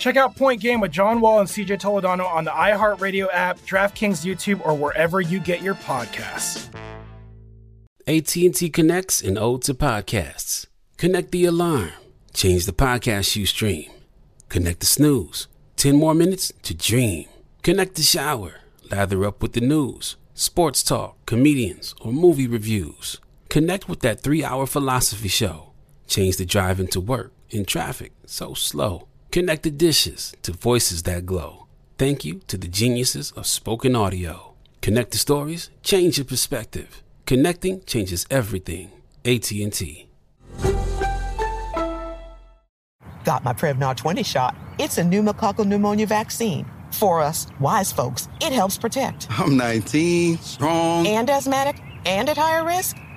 Check out Point Game with John Wall and CJ Toledano on the iHeartRadio app, DraftKings YouTube, or wherever you get your podcasts. AT&T connects and ode to podcasts. Connect the alarm. Change the podcast you stream. Connect the snooze. 10 more minutes to dream. Connect the shower. Lather up with the news, sports talk, comedians, or movie reviews. Connect with that three hour philosophy show. Change the drive into work in traffic so slow. Connect the dishes to voices that glow. Thank you to the geniuses of spoken audio. Connect the stories, change your perspective. Connecting changes everything. AT&T. Got my Prevnar 20 shot. It's a pneumococcal pneumonia vaccine. For us, wise folks, it helps protect. I'm 19, strong, and asthmatic, and at higher risk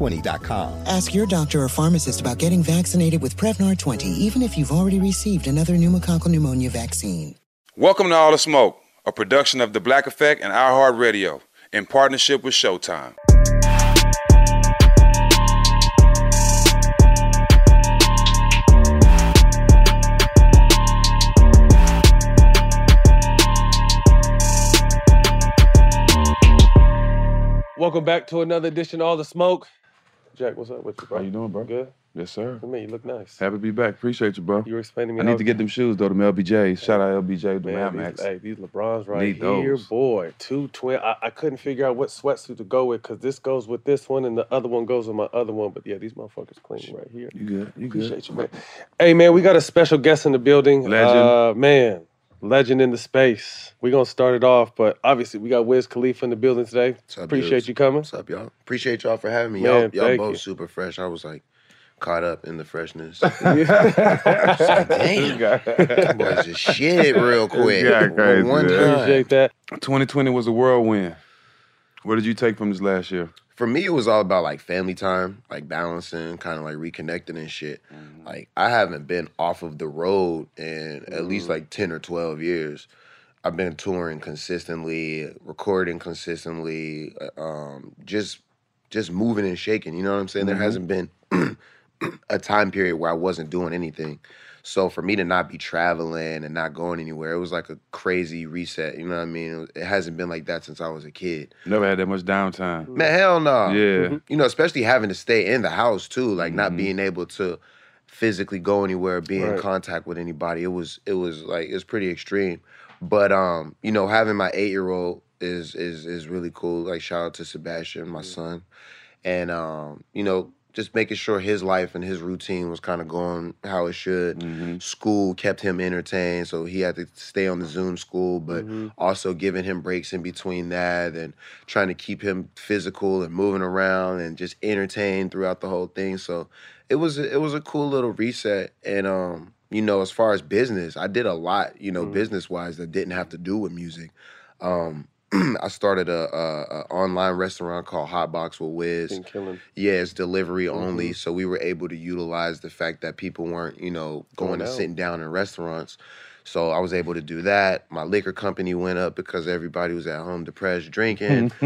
Prevnar20.com. Ask your doctor or pharmacist about getting vaccinated with Prevnar 20, even if you've already received another pneumococcal pneumonia vaccine. Welcome to All the Smoke, a production of The Black Effect and iHeartRadio in partnership with Showtime. Welcome back to another edition of All the Smoke. Jack, what's up with you, bro? How you doing, bro? Good. Yes, sir. For me, you look nice. Happy to be back. Appreciate you, bro. You were explaining me. I need to get them shoes though, them LBJs. Shout out LBJ, the Man, Mad these, Max. hey, these LeBrons right Need here, those. boy. Two twin. I, I couldn't figure out what sweatsuit to go with because this goes with this one and the other one goes with my other one. But yeah, these motherfuckers clean right here. You good? You good? Appreciate you, man. Hey, man, we got a special guest in the building. Legend. Uh, man, legend in the space. We're going to start it off, but obviously we got Wiz Khalifa in the building today. up, Appreciate dudes? you coming. What's up, y'all? Appreciate y'all for having me. Man, Y'all, y'all both you. super fresh. I was like caught up in the freshness. Yeah. Damn, boys just shit real quick. Yeah, crazy, One time. Appreciate that. 2020 was a whirlwind. What did you take from this last year? For me, it was all about like family time, like balancing, kind of like reconnecting and shit. Like I haven't been off of the road in at least like ten or twelve years. I've been touring consistently, recording consistently, uh, um, just just moving and shaking. You know what I'm saying? Mhm. There hasn't been a time period where I wasn't doing anything. So for me to not be traveling and not going anywhere, it was like a crazy reset. You know what I mean? It, hasn't been like that since I was a kid. Never had that much downtime. Man, hell no. Yeah. You know, especially having to stay in the house too, like not Mhm. being able to physically go anywhere, be in contact with anybody. It was it was like it's pretty extreme. But um, you know, having my eight year old is is is really cool. Like shout out to Sebastian, my son. And um, you know, just making sure his life and his routine was kind of going how it should. Mm-hmm. School kept him entertained, so he had to stay on the Zoom school, but Mm-hmm. also giving him breaks in between that and trying to keep him physical and moving around and just entertained throughout the whole thing. So it was a- it was a cool little reset. And um, you know, as far as business, I did a lot, you know, Mhm. business wise that didn't have to do with music. Um, I started a, a, a online restaurant called Hot Box with Wiz. Been killing. Yeah, it's delivery only. Mhm. So we were able to utilize the fact that people weren't, you know, going, Going and out. sitting down in restaurants. So I was able to do that. My liquor company went up because everybody was at home depressed drinking.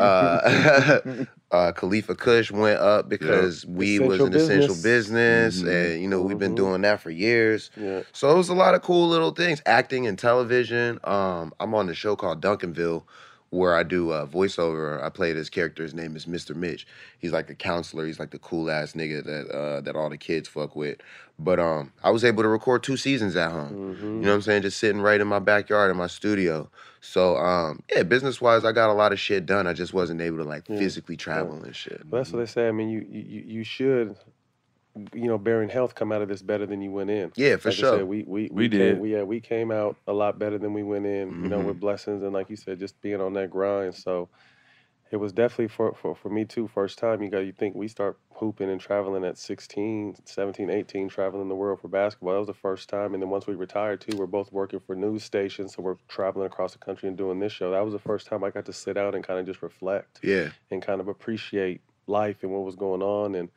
uh, uh, Khalifa Kush went up because weed was Essential an essential business. business, Mhm. and you know we've been Mhm. doing that for years. Yeah. So it was a lot of cool little things, acting and television. Um, I'm on the show called Duncanville where I do uh, voiceover. I play this character. His name is Mr. Mitch. He's like a counselor. He's like the cool ass nigga that uh, that all the kids fuck with. But um, I was able to record two seasons at home. You know what I'm saying? Just sitting right in my backyard in my studio. So um, yeah, business wise, I got a lot of shit done. I just wasn't able to like Yeah. physically travel and shit. But that's what they say. I mean, you you you should, you know, bearing health, come out of this better than you went in. Yeah, for like I sure. said, we we We came- did. we, yeah, we came out a lot better than we went in. You know, Mm-hmm. with blessings and like you said, just being on that grind. So it was definitely for, for, for me too. First time you got you think we start hooping and traveling at 16, 17, 18, traveling the world for basketball. That was the first time. And then once we retired too, we're both working for news stations, so we're traveling across the country and doing this show. That was the first time I got to sit out and kind of just reflect Yeah. and kind of appreciate life and what was going on and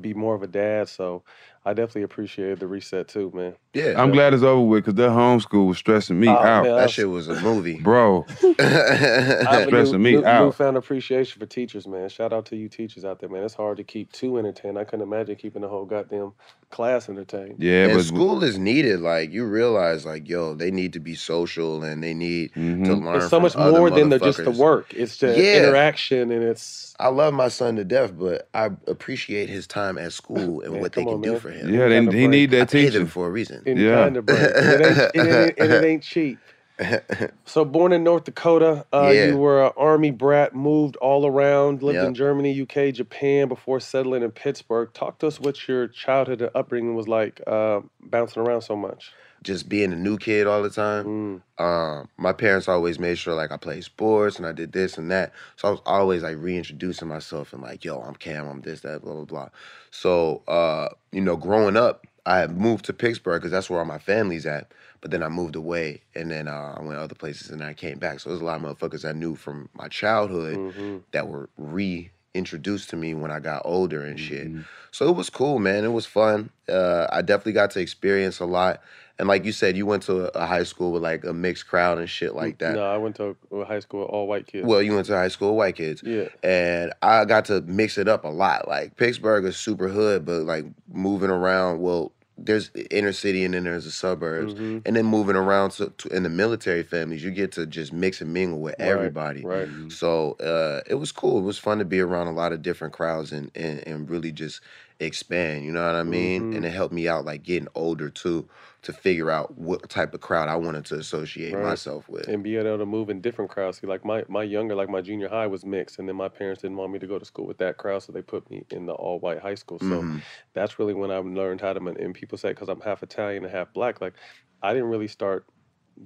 be more of a dad. So I definitely appreciated the reset too, man. Yeah. I'm glad it's over with because that homeschool was stressing me Oh, out, man, That shit was a movie. bro. I have a stressing new, me new, out. Newfound appreciation for teachers, man. Shout out to you teachers out there, man. It's hard to keep two entertained. I couldn't imagine keeping the whole goddamn class entertained. Yeah, and but school is needed. Like you realize, like yo, they need to be social and they need Mm-hmm. to learn. It's so from much other more than the, just the motherfuckers. work. It's the Yeah. interaction and it's I love my son to death, but I appreciate his time at school and Man, what they come can on, do man. for him. yeah, they, he break. need I that pay them teaching. for a reason. any Yeah. kind of break. And it ain't, and it it ain't cheap. So born in North Dakota, uh, Yeah. you were an army brat, moved all around, lived in Germany, UK, Japan before settling in Pittsburgh. Talk to us what your childhood and upbringing was like, uh, bouncing around so much. Just being a new kid all the time. Mm. Um, my parents always made sure like I played sports and I did this and that. So I was always like reintroducing myself and like, yo, I'm Cam, I'm this, that, blah, blah, blah. So uh, you know, growing up, I moved to Pittsburgh because that's where all my family's at. But then I moved away and then uh, I went other places and I came back. So there's a lot of motherfuckers I knew from my childhood Mm-hmm. that were reintroduced to me when I got older and shit. Mm-hmm. So it was cool, man. It was fun. Uh, I definitely got to experience a lot. And like you said, you went to a, high school with like a mixed crowd and shit like that. No, I went to a high school with all white kids. Well, you went to high school with white kids. Yeah. And I got to mix it up a lot. Like Pittsburgh is super hood, but like moving around, well, there's inner city and then there's the suburbs. Mhm. And then moving around to, to in the military families, you get to just mix and mingle with Right, everybody. right. So uh, it was cool. It was fun to be around a lot of different crowds and, and, and really just expand. You know what I mean? Mhm. And it helped me out like getting older too to figure out what type of crowd I wanted to associate Right. myself with. and being able to move in different crowds. See, like my, my younger, like my junior high was mixed, and then my parents didn't want me to go to school with that crowd, so they put me in the all white high school. So Mhm. that's really when I learned how to. And people say because I'm half Italian and half black, like I didn't really start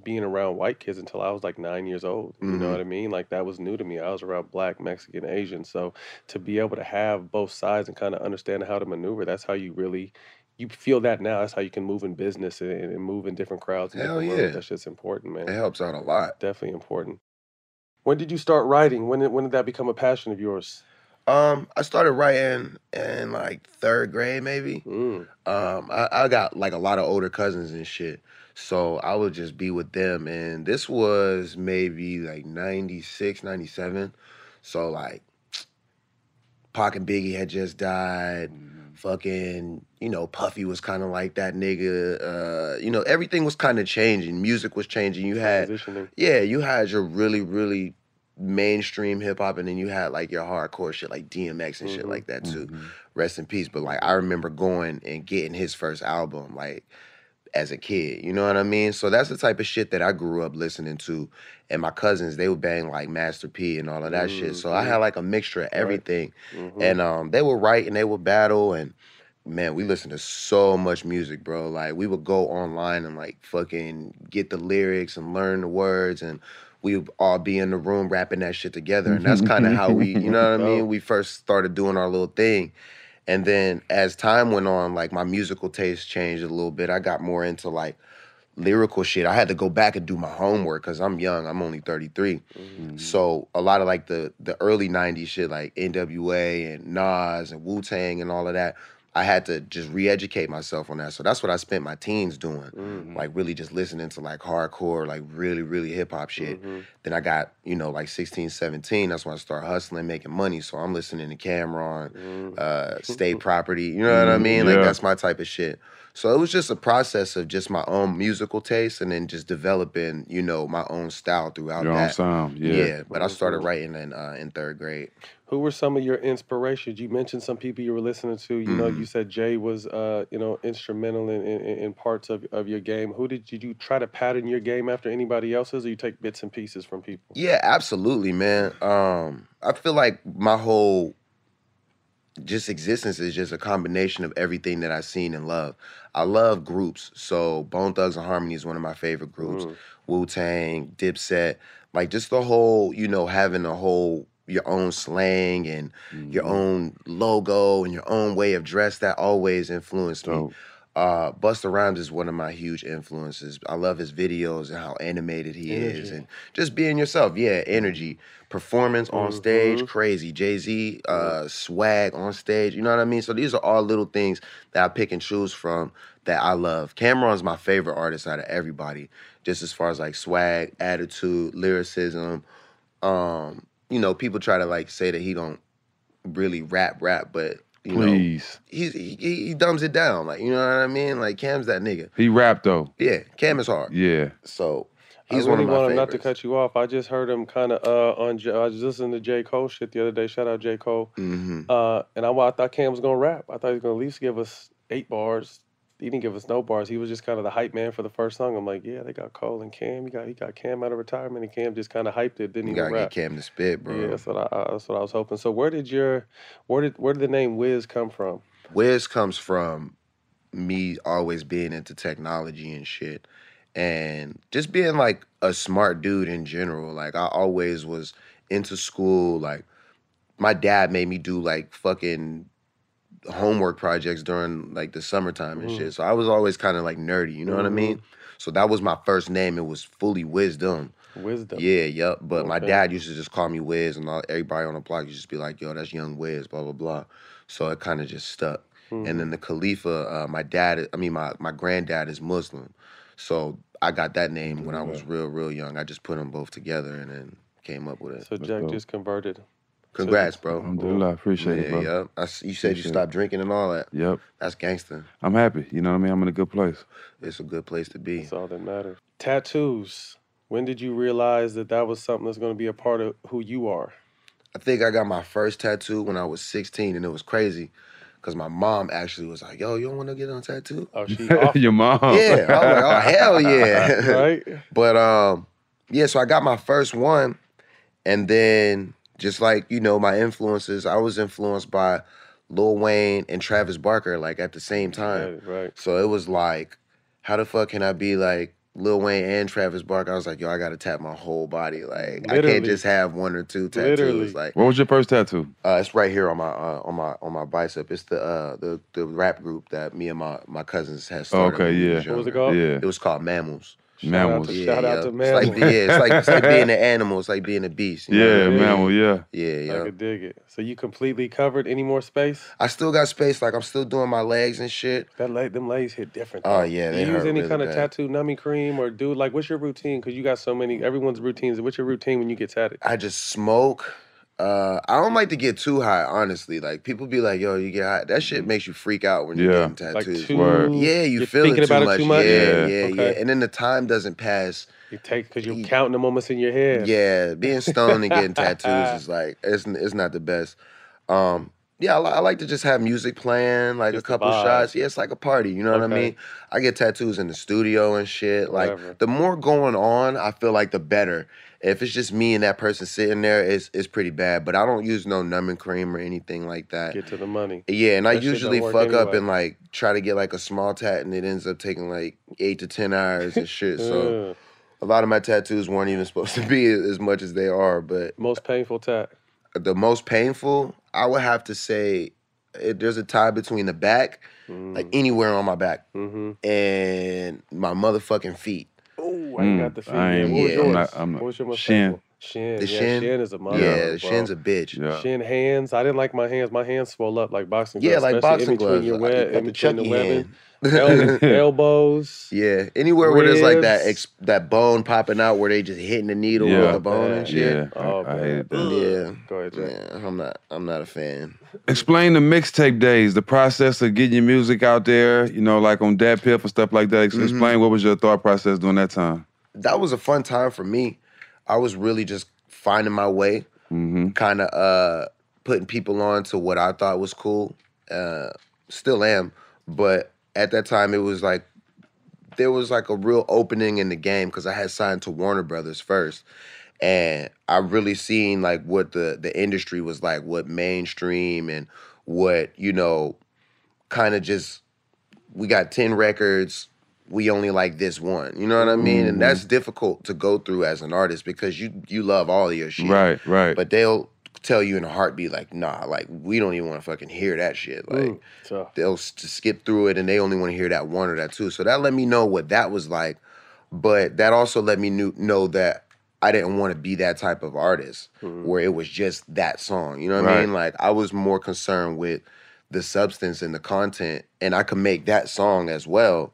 being around white kids until I was like nine years old. You know Mhm. what I mean? Like that was new to me. I was around black, Mexican, Asian. So to be able to have both sides and kind of understand how to maneuver, that's how you really. You feel that now. That's how you can move in business and, and move in different crowds. And Hell different rooms. yeah. That shit's important, man It helps out a lot. definitely important. When did you start writing? When did when did that become a passion of yours? Um, I started writing in like third grade, maybe. Mm. Um, I, I got like a lot of older cousins and shit. So I would just be with them. And this was maybe like 96, 97. So like Pac and Biggie had just died. Fucking, you know, Puffy was kind of like that nigga. Uh, you know, everything was kind of changing. Music was changing. You had yeah, you had your really, really mainstream hip hop, and then you had like your hardcore shit like DMX and shit Mhm. like that too. Rest in peace. But like I remember going and getting his first album like as a kid. You know what I mean? So that's the type of shit that I grew up listening to. And my cousins, they would bang like Master P and all of that shit. So I had like a mixture of everything. Mhm. And um, they would write and they would battle and man, we listened to so much music, bro. Like we would go online and like fucking get the lyrics and learn the words and we would all be in the room rapping that shit together. And that's kind of how we, you know what I mean? We first started doing our little thing. And then as time went on, like my musical taste changed a little bit. I got more into like lyrical shit. I had to go back and do my homework because I'm young. I'm only 33. Mm-hmm. So a lot of like the the early 90s shit like NWA and Nas and Wu-Tang and all of that. I had to just re-educate myself on that. So that's what I spent my teens doing, Mm-hmm. like really just listening to like hardcore, like really, really hip hop shit. Mm-hmm. Then I got, you know, like 16, 17. That's when I started hustling, making money. So I'm listening to Cam'ron, Mm-hmm. uh, State Property. You know what I Mm, mean? Like that's my type of shit. So it was just a process of just my own musical taste and then just developing, you know, my own style throughout Your own that. sound, yeah. but I started writing in uh, in third grade. Who were some of your inspirations? You mentioned some people you were listening to. You know, Mm-hmm. you said Jay was, uh, you know, instrumental in, in, in parts of, of your game. Who did, did you try to pattern your game after anybody else's, or you take bits and pieces from people? Yeah, absolutely, man. Um, I feel like my whole just existence is just a combination of everything that I've seen and love. I love groups. So Bone Thugs and Harmony is one of my favorite groups. Mm. Wu Tang, Dipset, like just the whole, you know, having a whole your own slang and your mm-hmm. own logo and your own way of dress that always influenced me. Uh, Busta Rhymes is one of my huge influences. I love his videos and how animated he is, and just being yourself. Yeah, energy, performance on stage, crazy. Jay Z, uh, swag on stage. You know what I mean? So these are all little things that I pick and choose from that I love. Cam'ron's my favorite artist out of everybody, just as far as like swag, attitude, lyricism. Um, you know, people try to like say that he don't really rap rap, but you Please. he's, he he dumbs it down. Like you know what I mean? Like Cam's that nigga. He rapped though. Yeah, Cam is hard. Yeah. So he's I really one of my want him favorites. not to cut you off. I just heard him kind of uh, on. J- I was listening to J Cole shit the other day. Shout out J Cole. Mm-hmm. Uh, and I, I thought Cam was gonna rap. I thought he was gonna at least give us eight bars. He didn't give us no bars. He was just kind of the hype man for the first song. I'm like, yeah, they got Cole and Cam. He got he got Cam out of retirement, and Cam just kind of hyped it. Didn't You even gotta rap. get Cam to spit, bro. Yeah, that's what I that's what I was hoping. So where did your where did where did the name Wiz come from? Wiz comes from me always being into technology and shit. And just being like a smart dude in general. Like I always was into school. Like my dad made me do like fucking homework projects during like the summertime and Mhm. shit. So I was always kind of like nerdy, you know what I mean? So that was my first name. It was fully wisdom. Wisdom. Yeah, yep. But my dad used to just call me Wiz, and all, everybody on the block used to be like, "Yo, that's Young Wiz," blah blah blah. So it kind of just stuck. And then the Khalifa, uh, my dad, I mean, my my granddad is Muslim, so I got that name when I was real real young. I just put them both together and then came up with it. So Jack just converted. Congrats, bro. Alhamdulillah. Appreciate yeah, it, bro. Yep. I s you said you Appreciate it. stopped drinking and all that. Yep. That's gangster. I'm happy. You know what I mean? I'm in a good place. It's a good place to be. That's all that matters. Tattoos. When did you realize that that was something that's going to be a part of who you are? I think I got my first tattoo when I was 16, and it was crazy because my mom actually was like, "Yo, you don't want to get on tattoo?" Oh, she off- Your mom. Yeah, I was like, "Oh hell yeah!" right? But um, yeah, so I got my first one, and then just like you know my influences, I was influenced by Lil Wayne and Travis Barker like at the same time. Right, right. So it was like, how the fuck can I be like Lil Wayne and Travis Barker? I was like, yo, I gotta tap my whole body. Like I can't just have one or two tattoos. Literally. Like What was your first tattoo? uh, it's right here on my uh, on my on my bicep. It's the uh, the the rap group that me and my my cousins had started. Okay, yeah. What was it called? Yeah. It was called Mammals. Mammals. to- Yeah, Shout out yeah. to It's Mammals. like, yeah, it's like it's like being an animal. It's like being a beast. you know Yeah, I mean? mammal, yeah. Yeah, yeah. I could dig it. So you completely covered any more space? I still got space. Like I'm still doing my legs and shit. That leg, them legs hit different. Oh, though. yeah, they you use any really kind of bad. tattoo, numbing cream, or do like what's your routine? Because you got so many. Everyone's routines. What's your routine when you get tatted? I just smoke. Uh, I don't like to get too high, honestly. Like people be like, "Yo, you get high." That shit makes you freak out when you're Yeah. getting Like tattoos. too. Yeah, you you're feel thinking it too about much. it too much. Yeah, Yeah. yeah, yeah. And then the time doesn't pass. You take because you're counting the moments in your head. Yeah, being stoned and getting tattoos is like it's it's not the best. Um, yeah, I, I like to just have music playing, like Just a couple shots. Yeah, it's like a party. You know what I mean? I get tattoos in the studio and shit. Like Whatever. the more going on, I feel like the better. If it's just me and that person sitting there, it's it's pretty bad. But I don't use no numbing cream or anything like that. Get to the money. Yeah, and I That don't usually fuck up and like try to get like a small tat, and it ends up taking like eight to ten hours and shit. So a lot of my tattoos weren't even supposed to be as much as they are. But most painful tat. the most painful, I would have to say, it, there's a tie between the back, like anywhere on my back, Mm-hmm. and my motherfucking feet. Oh, I ain't got the feet. I yet. ain't, What was yours? I'm not, I'm what was your most Shin. painful? Shin, The yeah, shin? shin is a mother. Yeah, bro. the shin's a bitch. Shin hands. I didn't like my hands. My hands swell up like boxing gloves. Yeah, gloves. like boxing in between gloves. Your web, you got in the between the webbing. hand. El- elbows. Yeah, anywhere where there's like that ex- that bone popping out where they just hitting the needle Yeah. with the bone and shit. Yeah, Oh, I, I man. hated that. Yeah, Go ahead, Jay. yeah, I'm not, I'm not a fan. Explain the mixtape days, the process of getting your music out there, you know, like on Dat Piff and stuff like that. Ex- Mm-hmm. Explain what was your thought process during that time. That was a fun time for me. I was really just finding my way, Mm-hmm. kind of uh, putting people on to what I thought was cool. Uh, still am, but at that time it was like there was like a real opening in the game because I had signed to Warner Brothers first, and I really seen like what the the industry was like, what mainstream and what you know, kind of just we got ten records. We only like this one, you know what I mean, and that's difficult to go through as an artist because you you love all your shit, Right, right. But they'll tell you in a heartbeat like, nah, like we don't even want to fucking hear that shit, like Mm, tough. they'll s- skip through it and they only want to hear that one or that two. So that let me know what that was like. But that also let me knew, know that I didn't want to be that type of artist where it was just that song. You know what I mean? Like I was more concerned with the substance and the content, and I could make that song as well.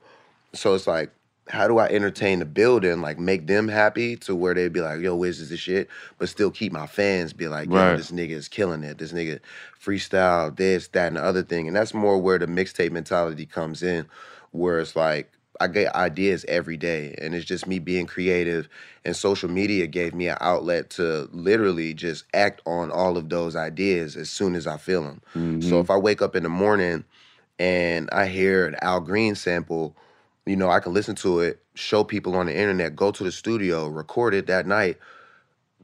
So it's like, how do I entertain the building, like make them happy to where they'd be like, yo, Wiz is the shit, but still keep my fans be like, yo, Right. this nigga is killing it. This nigga freestyle, this, that, and the other thing. And that's more where the mixtape mentality comes in, where it's like, I get ideas every day, and it's just me being creative. And social media gave me an outlet to literally just act on all of those ideas as soon as I feel them. So mm-hmm. if I wake up in the morning and I hear an Al Green sample, you know, I can listen to it, show people on the internet, go to the studio, record it that night,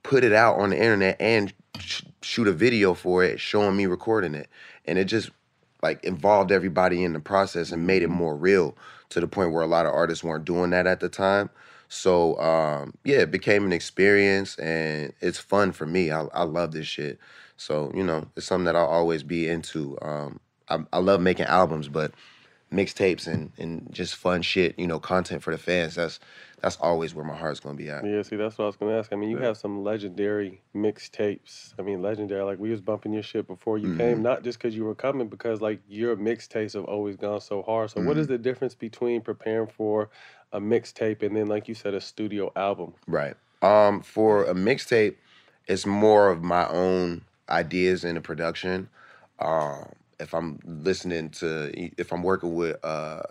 put it out on the internet, and sh- shoot a video for it, showing me recording it. And it just like involved everybody in the process and made it more real to the point where a lot of artists weren't doing that at the time. So um, yeah, it became an experience and it's fun for me. I, I love this shit. So you know, it's something that I'll always be into. Um, I, I love making albums, but mixtapes and and just fun shit, you know, content for the fans. That's that's always where my heart's gonna be at. Yeah, see, that's what I was gonna ask. I mean, you have some legendary mixtapes. I mean, legendary. Like we was bumping your shit before you Mm-hmm. came, not just because you were coming, because like your mixtapes have always gone so hard. So, what is Mm-hmm. the difference between preparing for a mixtape and then, like you said, a studio album? Right. Um, for a mixtape, it's more of my own ideas in the production. Um, if I'm listening to, if I'm working with uh,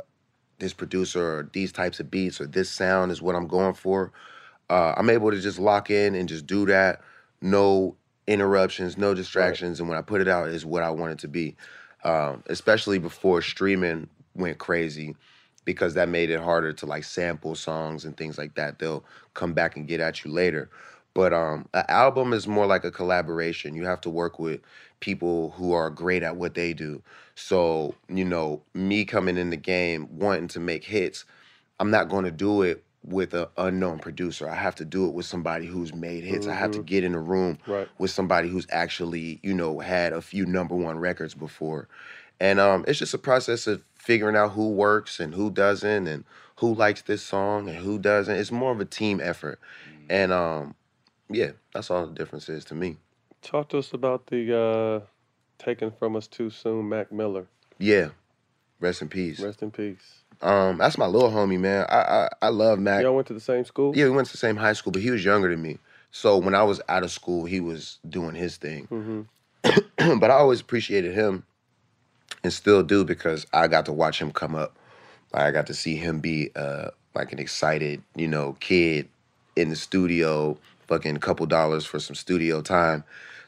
this producer or these types of beats or this sound is what I'm going for, uh, I'm able to just lock in and just do that. No interruptions, no distractions, and when I put it out, is what I want it to be. Um, especially before streaming went crazy, because that made it harder to like sample songs and things like that. They'll come back and get at you later. But um, an album is more like a collaboration. You have to work with people who are great at what they do. So you know, me coming in the game wanting to make hits, I'm not going to do it with an unknown producer. I have to do it with somebody who's made hits. I have to get in a room Right. with somebody who's actually, you know, had a few number one records before. And um, it's just a process of figuring out who works and who doesn't and who likes this song and who doesn't. It's more of a team effort. And um, yeah, that's all the difference is to me. Talk to us about the uh, taken from us too soon, Mac Miller. Yeah. Rest in peace. Rest in peace. Um, that's my little homie, man. I I, I love Mac. Y'all went to the same school. Yeah, we went to the same high school, but he was younger than me. So when I was out of school, he was doing his thing. Mm-hmm. but I always appreciated him and still do because I got to watch him come up. I got to see him be uh, like an excited, you know, kid in the studio, fucking couple dollars for some studio time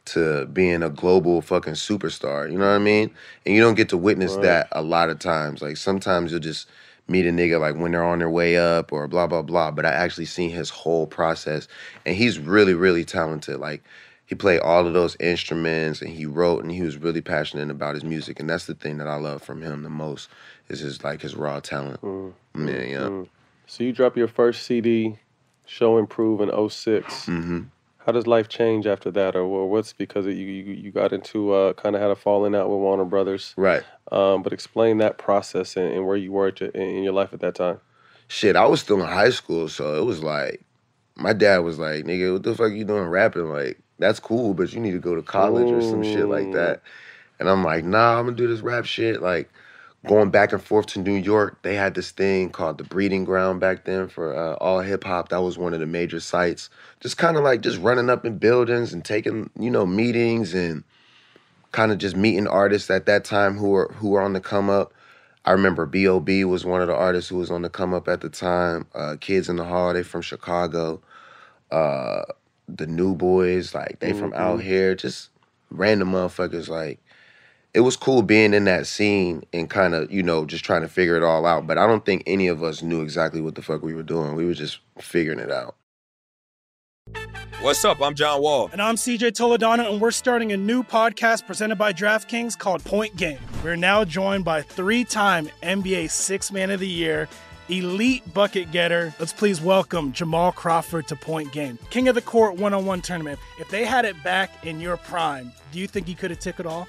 to being a global fucking superstar. You know what I mean? And you don't get to witness Right. that a lot of times. Like sometimes you'll just meet a nigga like when they're on their way up or blah blah blah. But I actually seen his whole process, and he's really really talented. Like he played all of those instruments and he wrote and he was really passionate about his music, and that's the thing that I love from him the most is his like his raw talent. Mm. Yeah, yeah. Mm. So you drop your first CD, Show and Prove in 6 hmm How does life change after that, or, or what's because you you, you got into uh, kind of had a falling out with Warner Brothers, Right. um, but explain that process and, and where you were at your, in your life at that time. Shit, I was still in high school, so it was like my dad was like, "Nigga, what the fuck you doing rapping? Like, that's cool, but you need to go to college or some shit like that." And I'm like, "Nah, I'm gonna do this rap shit." Like, going back and forth to New York, they had this thing called the Breeding Ground back then for uh, all hip hop. That was one of the major sites. Just kind of like just running up in buildings and taking, you know, meetings and kind of just meeting artists at that time who were who were on the come up. I remember B.O.B. was one of the artists who was on the come up at the time. Uh, Kids in the Hall, they from Chicago. Uh, the New Boyz, like they from out Mhm. here. Just random motherfuckers. Like it was cool being in that scene and kind of you know just trying to figure it all out. But I don't think any of us knew exactly what the fuck we were doing. We were just figuring it out. What's up? I'm John Wall. And I'm CJ Toledano, and we're starting a new podcast presented by DraftKings called Point Game. We're now joined by three time NBA Six Man of the Year, elite bucket getter. Let's please welcome Jamal Crawford to Point Game, King of the Court one on one tournament. If they had it back in your prime, do you think he could have took it all?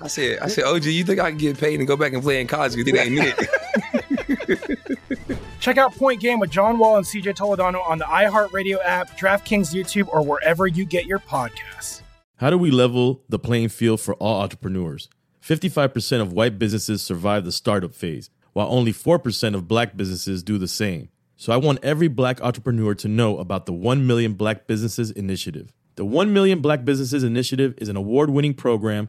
I said, I said, OG, you think I can get paid and go back and play in college? Because it ain't it. Check out Point Game with John Wall and CJ Toledano on the iHeartRadio app, DraftKings YouTube, or wherever you get your podcasts. How do we level the playing field for all entrepreneurs? 55% of white businesses survive the startup phase, while only 4% of black businesses do the same. So I want every black entrepreneur to know about the 1 Million Black Businesses Initiative. The 1 Million Black Businesses Initiative is an award winning program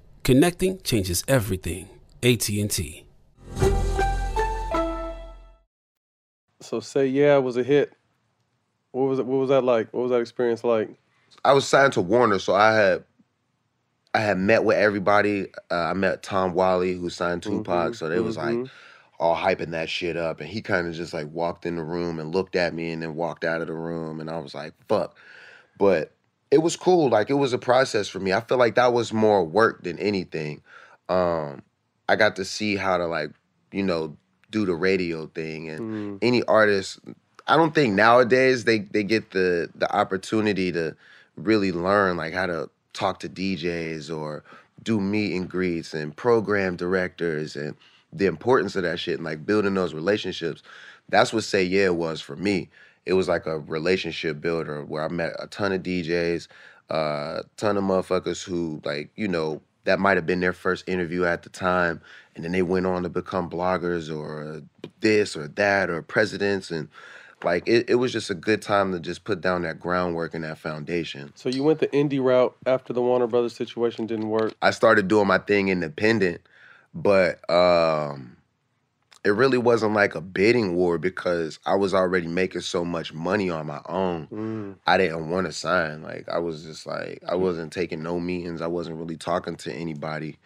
Connecting changes everything. AT&T. So say yeah, it was a hit. What was it? What was that like? What was that experience like? I was signed to Warner, so I had I had met with everybody. Uh, I met Tom Whalley, who signed Tupac, Mhm, so they was mhm. like all hyping that shit up, and he kind of just like walked in the room and looked at me, and then walked out of the room, and I was like, "Fuck," but it was cool. Like it was a process for me. I feel like that was more work than anything. Um, I got to see how to like you know do the radio thing, and Mm. any artist. I don't think nowadays they they get the the opportunity to really learn like how to talk to DJs or do meet and greets and program directors and the importance of that shit and like building those relationships. That's what Say Yeah was for me. It was like a relationship builder where I met a ton of DJs, a ton of motherfuckers who like, you know, that might have been their first interview at the time, and then they went on to become bloggers or this or that or presidents, and like it, it was just a good time to just put down that groundwork and that foundation. So you went the indie route after the Warner Brothers situation didn't work. I started doing my thing independent, but um it really wasn't like a bidding war because I was already making so much money on my own. Mm. I didn't want to sign. Like I was just like I wasn't taking no meetings. I wasn't really talking to anybody.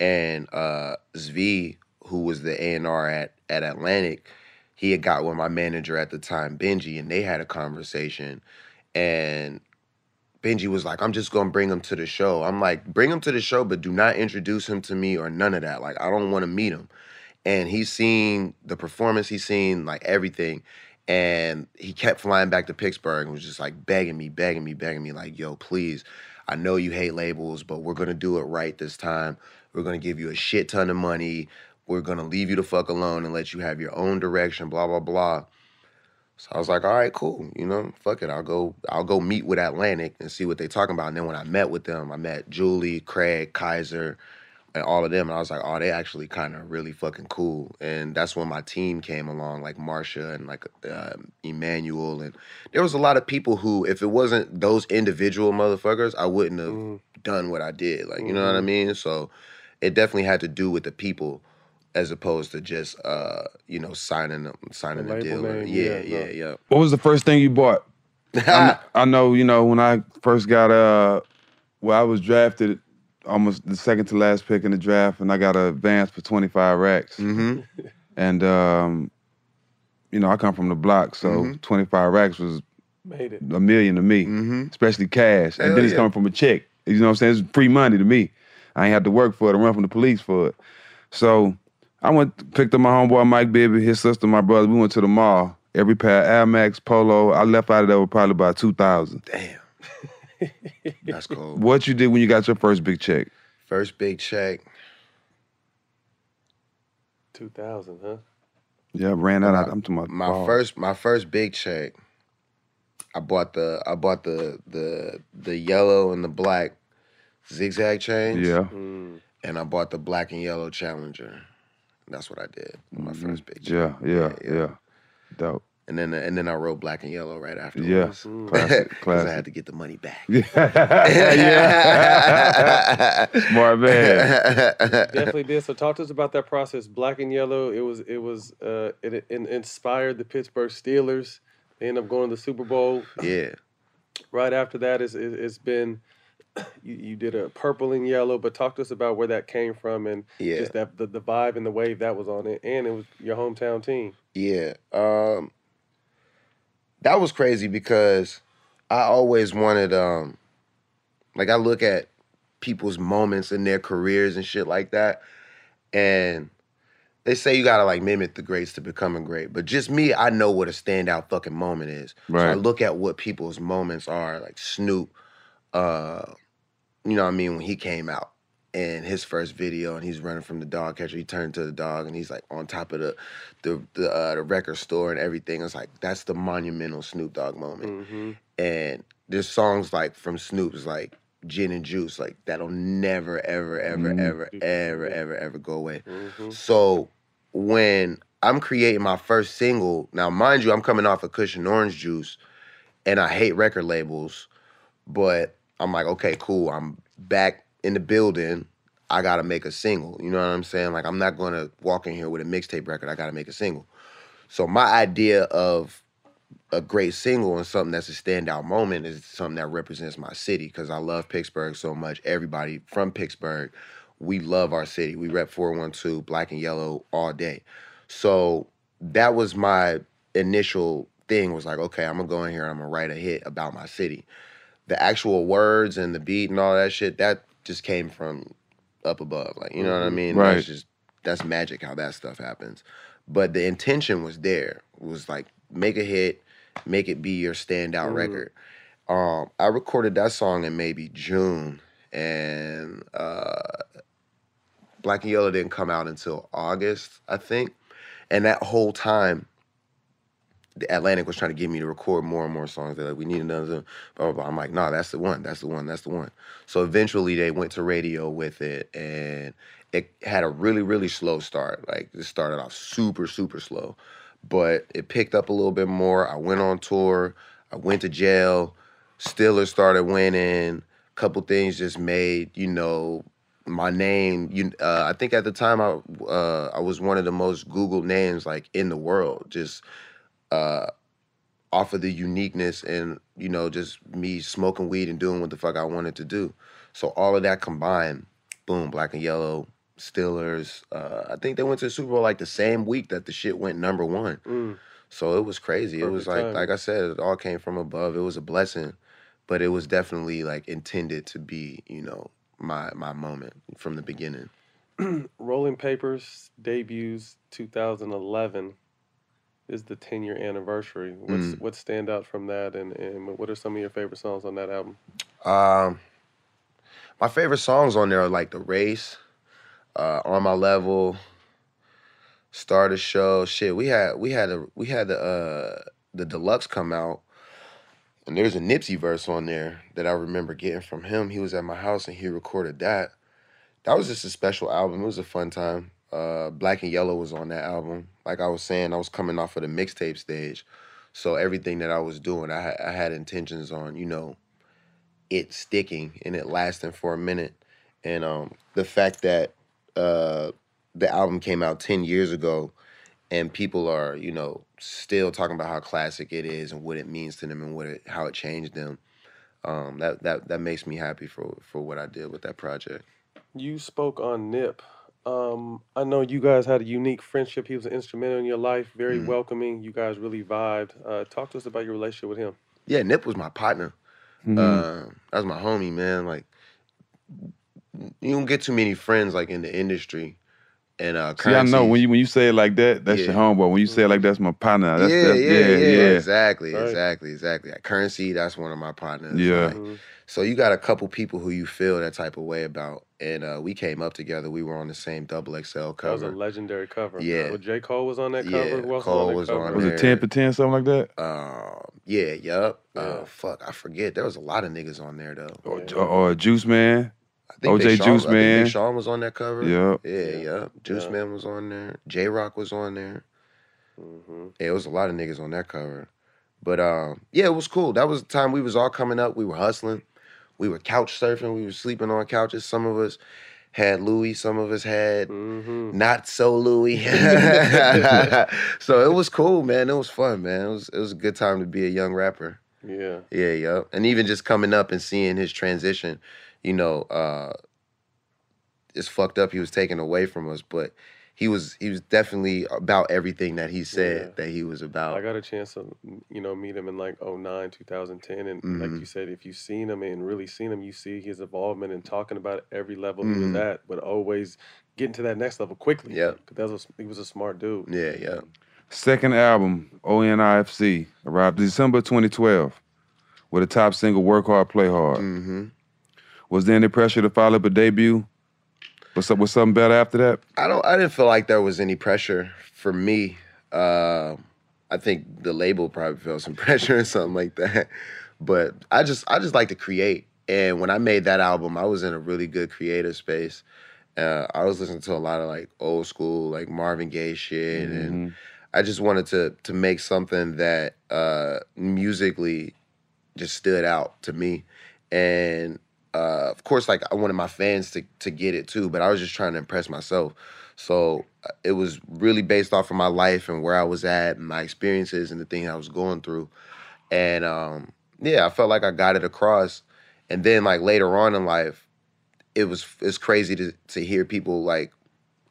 And uh Zv, who was the A&R at at Atlantic, he had got with my manager at the time, Benji, and they had a conversation. And Benji was like, I'm just gonna bring him to the show. I'm like, bring him to the show, but do not introduce him to me or none of that. Like, I don't wanna meet him. And he's seen the performance, he's seen like everything. And he kept flying back to Pittsburgh and was just like begging me, begging me, begging me, like, yo, please, I know you hate labels, but we're gonna do it right this time. We're gonna give you a shit ton of money. We're gonna leave you the fuck alone and let you have your own direction, blah, blah, blah. So I was like, all right, cool. You know, fuck it. I'll go, I'll go meet with Atlantic and see what they're talking about. And then when I met with them, I met Julie, Craig, Kaiser, and all of them. And I was like, oh, they actually kind of really fucking cool. And that's when my team came along, like Marsha and like uh, Emmanuel. And there was a lot of people who, if it wasn't those individual motherfuckers, I wouldn't have done what I did. Like, you know what I Mhm. mean? So it definitely had to do with the people as opposed to just uh, you know, signing them signing The a deal. or- name, yeah, yeah, yeah, no. yeah. What was the first thing you bought? I, I know, you know, when I first got uh well, I was drafted almost the second to last pick in the draft, and I got an advance for 25 racks. Mm-hmm. And um, you know, I come from the block, so Mhm. 25 racks was Made it. a million to me, Mm-hmm. especially cash. and Hell then it's yeah. coming from a check. You know what I'm saying? It's free money to me. I ain't have to work for it or run from the police for it. So I went picked up my homeboy Mike Bibby, his sister, my brother. We went to the mall. Every pair of Air Max Polo, I left out of there with probably about two thousand. Damn. That's cool. What you did when you got your first big check? First big check. 2000, huh? Yeah, ran that out. I'm to about my ball. first my first big check. I bought the I bought the the the yellow and the black zigzag chains. Yeah. Mm. And I bought the black and yellow Challenger. That's what I did. with My first big check. Mm-hmm. Yeah, yeah, yeah. Dope. And then and then I wrote black and yellow right afterwards. Yeah, Mm. classic, 'Cause I had to get the money back. yeah. Smart man. Definitely did. So talk to us about that process. Black and yellow. It was it was uh it, it inspired the Pittsburgh Steelers. They end up going to the Super Bowl. Yeah. Right after that, it's it, it's been you, you did a purple and yellow. But talk to us about where that came from and Yeah. just that the, the vibe and the wave that was on it, and it was your hometown team. Yeah. Um that was crazy because I always wanted um like I look at people's moments in their careers and shit like that and they say you gotta like mimic the greats to becoming great. But just me, I know what a standout fucking moment is. So I Right. look at what people's moments are, like Snoop, uh, you know what I mean, when he came out and his first video and he's running from the dog catcher, he turned to the dog and he's like on top of the the the, uh, the record store and everything. It's like that's the monumental Snoop Dogg moment. Mm-hmm. And there's songs like from Snoop's like Gin and Juice, like that'll never, ever, ever, Mhm. ever, ever, ever, ever go away. Mm-hmm. So when I'm creating my first single, now mind you, I'm coming off of Kush & Orange Juice, and I hate record labels, but I'm like, okay, cool. I'm back in the building. I gotta make a single. You know what I'm saying? Like I'm not gonna walk in here with a mixtape record. I gotta make a single. So my idea of a great single and something that's a standout moment is something that represents my city because I love Pittsburgh so much. Everybody from Pittsburgh, we love our city. We rep 412, black and yellow all day. So that was my initial thing was like, okay, I'm gonna go in here and I'm gonna write a hit about my city. The actual words and the beat and all that shit, that just came from up above. Like, you know what I Mhm. mean? Right. That's just that's magic how that stuff happens. But the intention was there. It was like make a hit, make it be your standout Mhm. record. Um, I recorded that song in maybe June, and uh, Black and Yellow didn't come out until August, I think. And that whole time, the Atlantic was trying to get me to record more and more songs. They're like, we need another. Blah, blah, blah. I'm like, nah, that's the one. That's the one. That's the one. So eventually they went to radio with it, and it had a really really slow start. Like it started off super super slow, but it picked up a little bit more. I went on tour. I went to jail. Steelers started winning. A Couple things just made you know my name. You, uh, I think at the time I uh, I was one of the most Googled names like in the world. Just uh, off of the uniqueness and you know just me smoking weed and doing what the fuck I wanted to do. So all of that combined, boom, black and yellow. Steelers. Uh, I think they went to the Super Bowl like the same week that the shit went number one. Mm. So it was crazy. it was like, timing. like I said, it all came from above. It was a blessing, but it was definitely like intended to be, you know, my my moment from the beginning. Rolling Papers debuts 2011 is the 10 year anniversary. What's Mm. what stand out from that, and, and what are some of your favorite songs on that album? Um, my favorite songs on there are like The Race, uh, On My Level, Start a Show. Shit, we had we had a we had the uh the deluxe come out, and there's a Nipsey verse on there that I remember getting from him. He was at my house and he recorded that. That was just a special album. It was a fun time. Uh, Black and Yellow was on that album. Like I was saying, I was coming off of the mixtape stage, so everything that I was doing, I had, I had intentions on, you know, it sticking and it lasting for a minute. And um, the fact that uh, the album came out 10 years ago and people are, you know, still talking about how classic it is and what it means to them and what it, how it changed them. Um, that, that that makes me happy for for what I did with that project. You spoke on Nip. Um, I know you guys had a unique friendship. He was instrumental in your life, very Mhm. welcoming. You guys really vibed. Uh, talk to us about your relationship with him. Yeah, Nip was my partner. Mhm. Uh, that was my homie, man. Like you don't get too many friends like in the industry. And uh See, I know when you when you say it like that, that's your Yeah. homeboy. When you say it like that's my partner, that's yeah, that, yeah, yeah, yeah, yeah. exactly, Right. exactly, exactly. Like, Curren$y, that's one of my partners. Yeah. like, so you got a couple people who you feel that type of way about, and uh, we came up together. We were on the same double XL cover. That was a legendary cover. Yeah. Well, J. Cole was on that cover. Yeah, Who else Cole was was on on that cover? Was it ten for ten, something like that? Uh, yeah, yup. Uh, fuck, I forget. There was a lot of niggas on there though. Or, or Juice Man, I think OJ Sean- Juice I think Man. Big Sean was on that cover. Yup. Yeah, yeah. Juice Yeah. Man was on there. Jay Rock was on there. Yeah, it was a lot of niggas on that cover. But um, yeah, it was cool. That was the time we was all coming up. We were hustling. We were couch surfing. We were sleeping on couches. Some of us had Louis. Some of us had not so Louis. so it was cool, man. It was fun, man. It was it was a good time to be a young rapper. Yeah. Yeah, yeah. And even just coming up and seeing his transition, you know, uh it's fucked up he was taken away from us, but he was he was definitely about everything that he said that he was about. I got a chance to, you know, meet him in like 09, 2010. And like Mhm. you said, if you've seen him and really seen him, you see his involvement in talking about every level he was Mhm. at, but always getting to that next level quickly. Yeah. Because that was, he was a smart dude. Yeah, yeah. Second album, ONIFC, arrived December 2012 with a top single, Work Hard, Play Hard. Mm-hmm. Was there any pressure to follow up a debut? Was, some- was something better after that? I don't. I didn't feel like there was any pressure for me. Uh, I think the label probably felt some pressure or something like that. But I just, I just like to create. And when I made that album, I was in a really good creative space. Uh, I was listening to a lot of like old school, like Marvin Gaye shit, and I just wanted to to make something that uh, musically just stood out to me. And uh, of course, like I wanted my fans to to get it too, but I was just trying to impress myself. So uh, it was really based off of my life and where I was at and my experiences and the things I was going through. And um, yeah, I felt like I got it across. And then like later on in life, it was it's crazy to to hear people like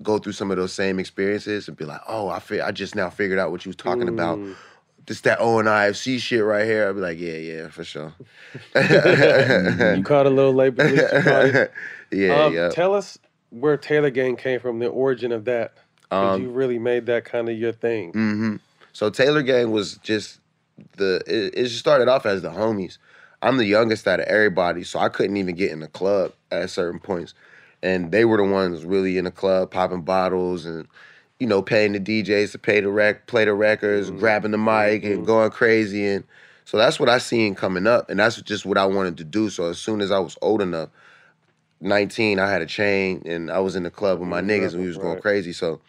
go through some of those same experiences and be like, oh, I fi- I just now figured out what you was talking about. This that O and IFC shit right here. I'd be like, yeah, yeah, for sure. you caught a little late, but at least you caught it. Yeah, Um, yeah. Tell us where Taylor Gang came from, the origin of that. Um, you really made that kind of your thing. hmm So Taylor Gang was just the. It, it just started off as the homies. I'm the youngest out of everybody, so I couldn't even get in the club at certain points, and they were the ones really in the club popping bottles and you know, paying the DJs to pay the rec, play the records, mm-hmm. grabbing the mic and mm-hmm. going crazy. And so that's what I seen coming up. And that's just what I wanted to do. So as soon as I was old enough, 19, I had a chain and I was in the club with my mm-hmm. niggas and we was going Right. crazy. So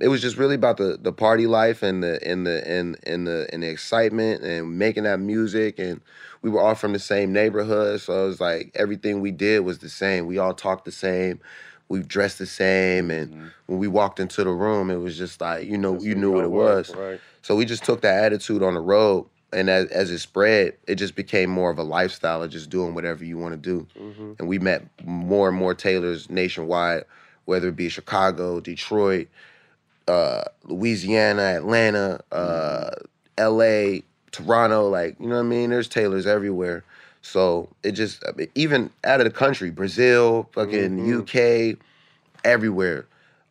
it was just really about the the party life and the and the and and the and the excitement and making that music and we were all from the same neighborhood so it was like everything we did was the same we all talked the same we dressed the same and when we walked into the room it was just like you know you knew what it was Right. so we just took that attitude on the road and as, as it spread it just became more of a lifestyle of just doing whatever you want to do Mhm. and we met more and more tailors nationwide whether it be chicago detroit uh, Louisiana, Atlanta, uh, L.A., Toronto. Like you know what I mean. There's tailors everywhere. So it just I mean, even out of the country, Brazil, fucking UK, everywhere.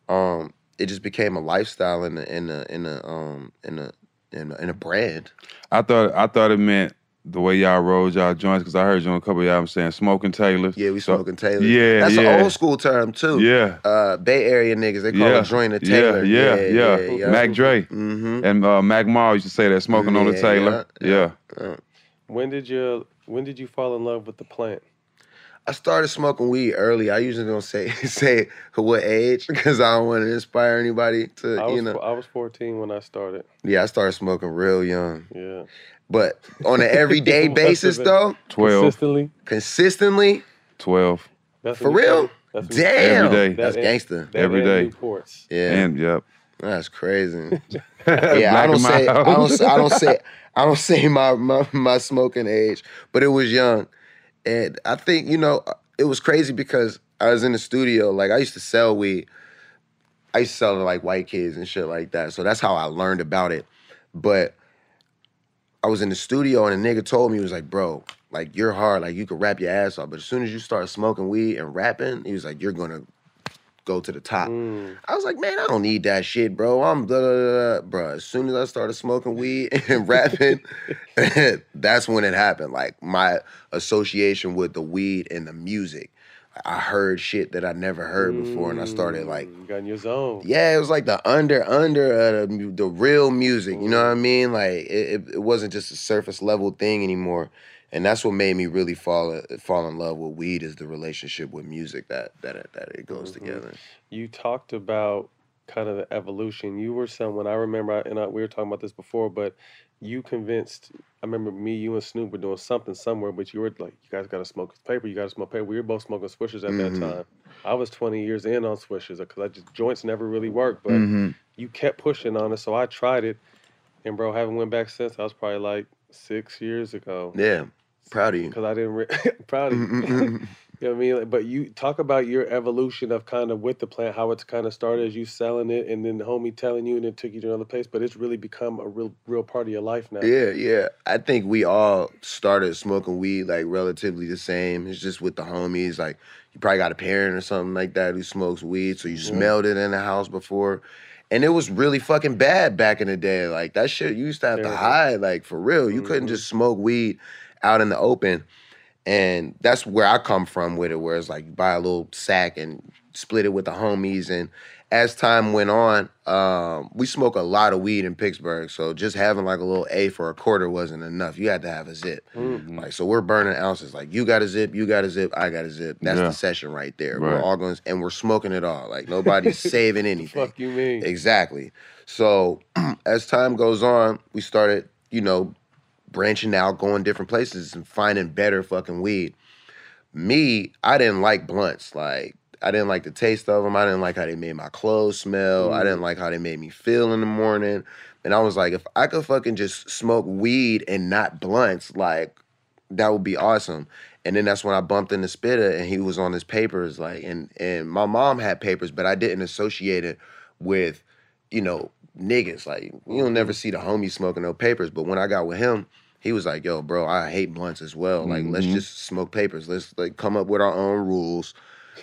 Um, it just became a lifestyle in the in the in the um in the in a, in a brand. I thought I thought it meant the way y'all rolled y'all joints because I heard you on a couple of y'all saying smoking Taylors. Yeah, we So- smoking Taylor. Yeah, that's yeah. an old school term too. Yeah. uh, Bay Area niggas they call yeah. it joint a Taylor. Yeah, yeah, yeah. Mac Dre Mhm. and uh, Mac Mall used to say that smoking on the Yeah, Taylor. yeah, Yeah. When did you when did you fall in love with the plant? I started smoking weed early. I usually don't say say what age because I don't want to inspire anybody to I was you know. I was 14 when I started. Yeah, I started smoking real young. Yeah. But on an everyday basis though, 12. Consistently. consistently, 12. That's for real, started- that's when damn, Every day. that's That gangster. that Every and day. Newports. Yeah, And yep. that's crazy. yeah, I don't say I don't say- I don't say I don't say my, my my smoking age, but it was young, and I think you know it was crazy because I was in the studio. Like I used to sell weed. I used to sell to like white kids and shit like that. So that's how I learned about it. But I was in the studio and a nigga told me he was like, bro, like you're hard, like you could rap your ass off, but as soon as you start smoking weed and rapping, he was like, you're gonna go to the top. Mm. I was like, man, I don't need that shit, bro. I'm da da da. Bro, as soon as I started smoking weed and rapping, that's when it happened. Like my association with the weed and the music. I heard shit that I never heard before, and I started like, You got in your zone. yeah, it was like the under under uh, the, the real music. You know what I Mm. mean? Like it, it wasn't just a surface level thing anymore. And that's what made me really fall fall in love with weed is the relationship with music that that it- that it goes Mm-hmm. together. You talked about kind of the evolution. You were someone I remember, and I, we were talking about this before, but you convinced. I remember me, you, and Snoop were doing something somewhere, but you were like, "You guys got to smoke paper. You got to smoke paper." We were both smoking swishers at Mhm. that time. I was 20 years in on swishers because I just joints never really worked, but Mhm. you kept pushing on it, so I tried it, and bro, haven't went back since. I was probably like six years ago. Yeah, proud of you. Because I didn't. Re- proud of you. Mm, mm, mm, you know what I mean? But you talk about your evolution of kind of with the plant, how it's kind of started as you selling it, and then the homie telling you, and it took you to another place. But it's really become a real, real part of your life now. Yeah, yeah. I think we all started smoking weed like relatively the same. It's just with the homies. Like you probably got a parent or something like that who smokes weed, so you smelled mm-hmm. it in the house before. And it was really fucking bad back in the day. Like that shit you used to have to hide, like for real. You mm-hmm. couldn't just smoke weed out in the open. And that's where I come from with it, where it's like you buy a little sack and split it with the homies. And as time went on, um, we smoke a lot of weed in Pittsburgh. So just having like a little A for a quarter wasn't enough. You had to have a zip. Mm-hmm. Like so we're burning ounces. Like you got a zip, you got a zip, I got a zip. That's Yeah. the session right there. We're all going and we're smoking it all. Like nobody's saving anything. Fuck you mean? Exactly. So as time goes on, we started, you know, branching out, going different places and finding better fucking weed. Me, I didn't like blunts. Like I didn't like the taste of them. I didn't like how they made my clothes smell. I mm. didn't like how they made me feel in the morning. And I was like, if I could fucking just smoke weed and not blunts, like that would be awesome. And then that's when I bumped into Spitta and he was on his papers, like, and and my mom had papers, but I didn't associate it with, you know, niggas. Like, you'll never see the homie smoking no papers. But when I got with him, he was like, yo, bro, I hate blunts as well. Like, let's Mhm. just smoke papers. Let's like come up with our own rules,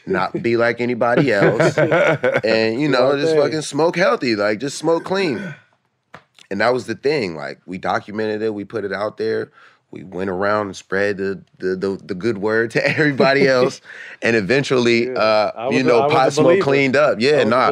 not be like anybody else. and you know, just fucking smoke healthy. Like, just smoke clean. And that was the thing. Like we documented it, we put it out there. We went around and spread the the the, the good word to everybody else. and eventually Yeah. uh you know was pot smoke cleaned up. Yeah, a nah.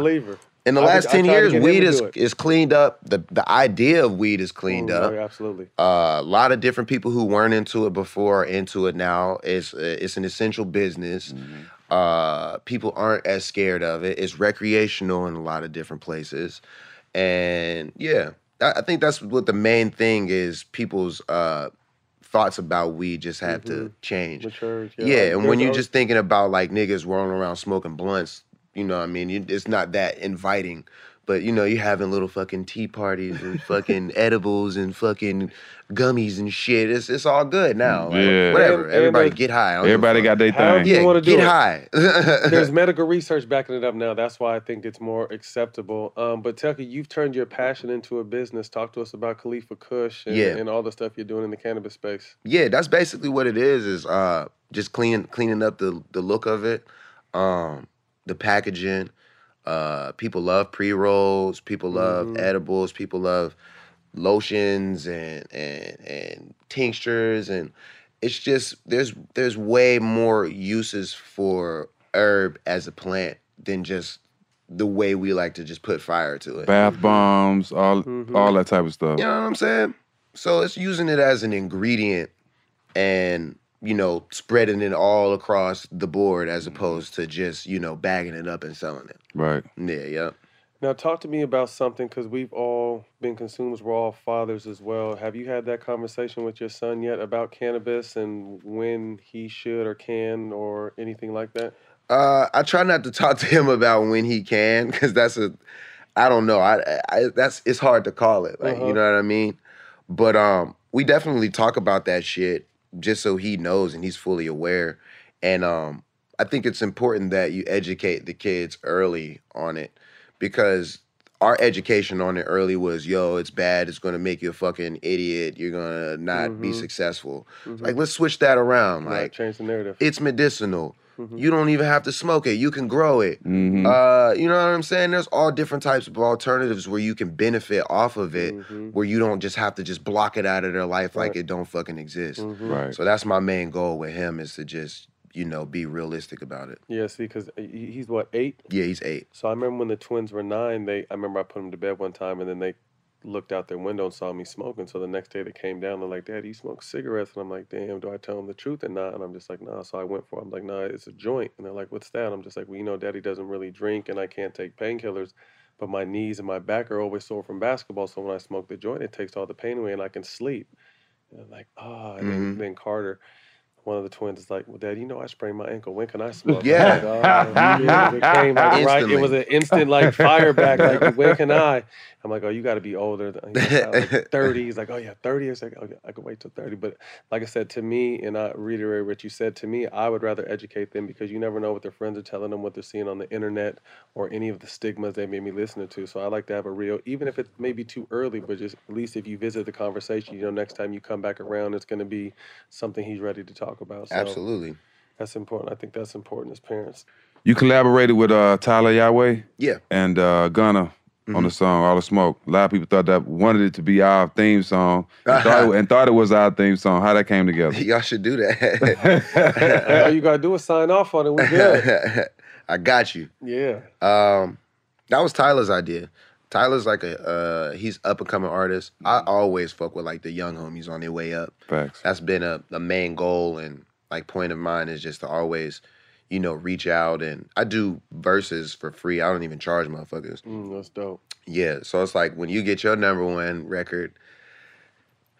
In the I last think- ten years, weed is is cleaned up. The the idea of weed is cleaned Mm, up. right, absolutely. Uh, a lot of different people who weren't into it before are into it now. It's uh, it's an essential business. Mm-hmm. Uh, people aren't as scared of it. It's recreational in a lot of different places, and yeah, I, I think that's what the main thing is. People's uh, thoughts about weed just have to change. Matured, Yeah, yeah. and when you're al- just thinking about like niggas rolling around smoking blunts, you know, what I mean, you, it's not that inviting. But you know, you're having little fucking tea parties and fucking edibles and fucking gummies and shit. It's it's all good now. Like, Yeah. whatever. And- and Everybody there's- get high. I don't give a Everybody got their However thing. you Yeah, wanna do get it. high. There's medical research backing it up now. That's why I think it's more acceptable. Um, but Tucky, you've turned your passion into a business. Talk to us about Khalifa Kush and, Yeah. and all the stuff you're doing in the cannabis space. yeah, that's basically what it is. Is uh just cleaning cleaning up the the look of it, um, the packaging. Uh, people love pre rolls. People love Mhm. edibles. People love lotions and and and tinctures and it's just there's there's way more uses for herb as a plant than just the way we like to just put fire to it. Bath bombs, all Mm-hmm. all that type of stuff. You know what I'm saying? So it's using it as an ingredient and, you know, spreading it all across the board as opposed to just, you know, bagging it up and selling it. Right. Yeah, yeah. Now, talk to me about something because we've all been consumers. We're all fathers as well. Have you had that conversation with your son yet about cannabis and when he should or can or anything like that? Uh, I try not to talk to him about when he can because that's a, I don't know. I, I that's it's hard to call it. Like Uh-huh. you know what I mean. But um, we definitely talk about that shit just so he knows and he's fully aware. And um, I think it's important that you educate the kids early on it because our education on it early was, yo, it's bad. It's gonna make you a fucking idiot. You're gonna not be Mhm. successful. Mhm. Like, let's switch that around. Right, Like, change the narrative. it's medicinal. Mhm. You don't even have to smoke it. You can grow it. Mhm. Uh, you know what I'm saying? There's all different types of alternatives where you can benefit off of it, Mhm. where you don't just have to just block it out of their life like it don't fucking exist. Mhm. Right. So that's my main goal with him is to just, you know, be realistic about it. Yeah, see, because he's what eight. Yeah, he's eight. So I remember when the twins were nine. They, I remember I put them to bed one time, and then they looked out their window and saw me smoking. So the next day they came down. They're like, "Dad, you smoke cigarettes?" And I'm like, "Damn, do I tell them the truth or not?" And I'm just like, "Nah." So I went for. it. I'm like, "Nah, it's a joint." And they're like, "What's that?" I'm just like, "Well, you know, Daddy doesn't really drink, and I can't take painkillers." But my knees and my back are always sore from basketball. So when I smoke the joint, it takes all the pain away and I can sleep. And I'm like, ah. And then, Mhm. then Carter, one of the twins, is like, well, Dad, you know I sprained my ankle. When can I smoke? I'm Yeah. like, "Oh, yeah." It came like, right. It was an instant like fire back. Like, when can I? I'm like, oh, you got to be older. He's like, like 30. He's like, oh yeah, 30. It's like, oh yeah, I can wait till 30. But like I said to me, and I reiterate what you said to me, I would rather educate them because you never know what their friends are telling them, what they're seeing on the internet, or any of the stigmas they may be listening to. So I like to have a real, even if it may be too early, but just at least if you visit the conversation, you know, next time you come back around, it's going to be something he's ready to talk about. So Absolutely. That's important. I think that's important as parents. You collaborated with uh, Tyla Yaweh. Yeah. And uh, Gunna on the song All the Smoke. A lot of people thought that wanted it to be our theme song and, thought, it, and thought it was our theme song. How that came together? Y'all should do that. All you got to do is sign off on it. We good. I got you. Yeah. Um, that was Tyla's idea. Tyla's like a uh, he's up and coming artist. I always fuck with like the young homies on their way up. Facts. That's been a, a main goal and like point of mine is just to always, you know, reach out and I do verses for free. I don't even charge motherfuckers. Mm, that's dope. Yeah, so it's like when you get your number one record,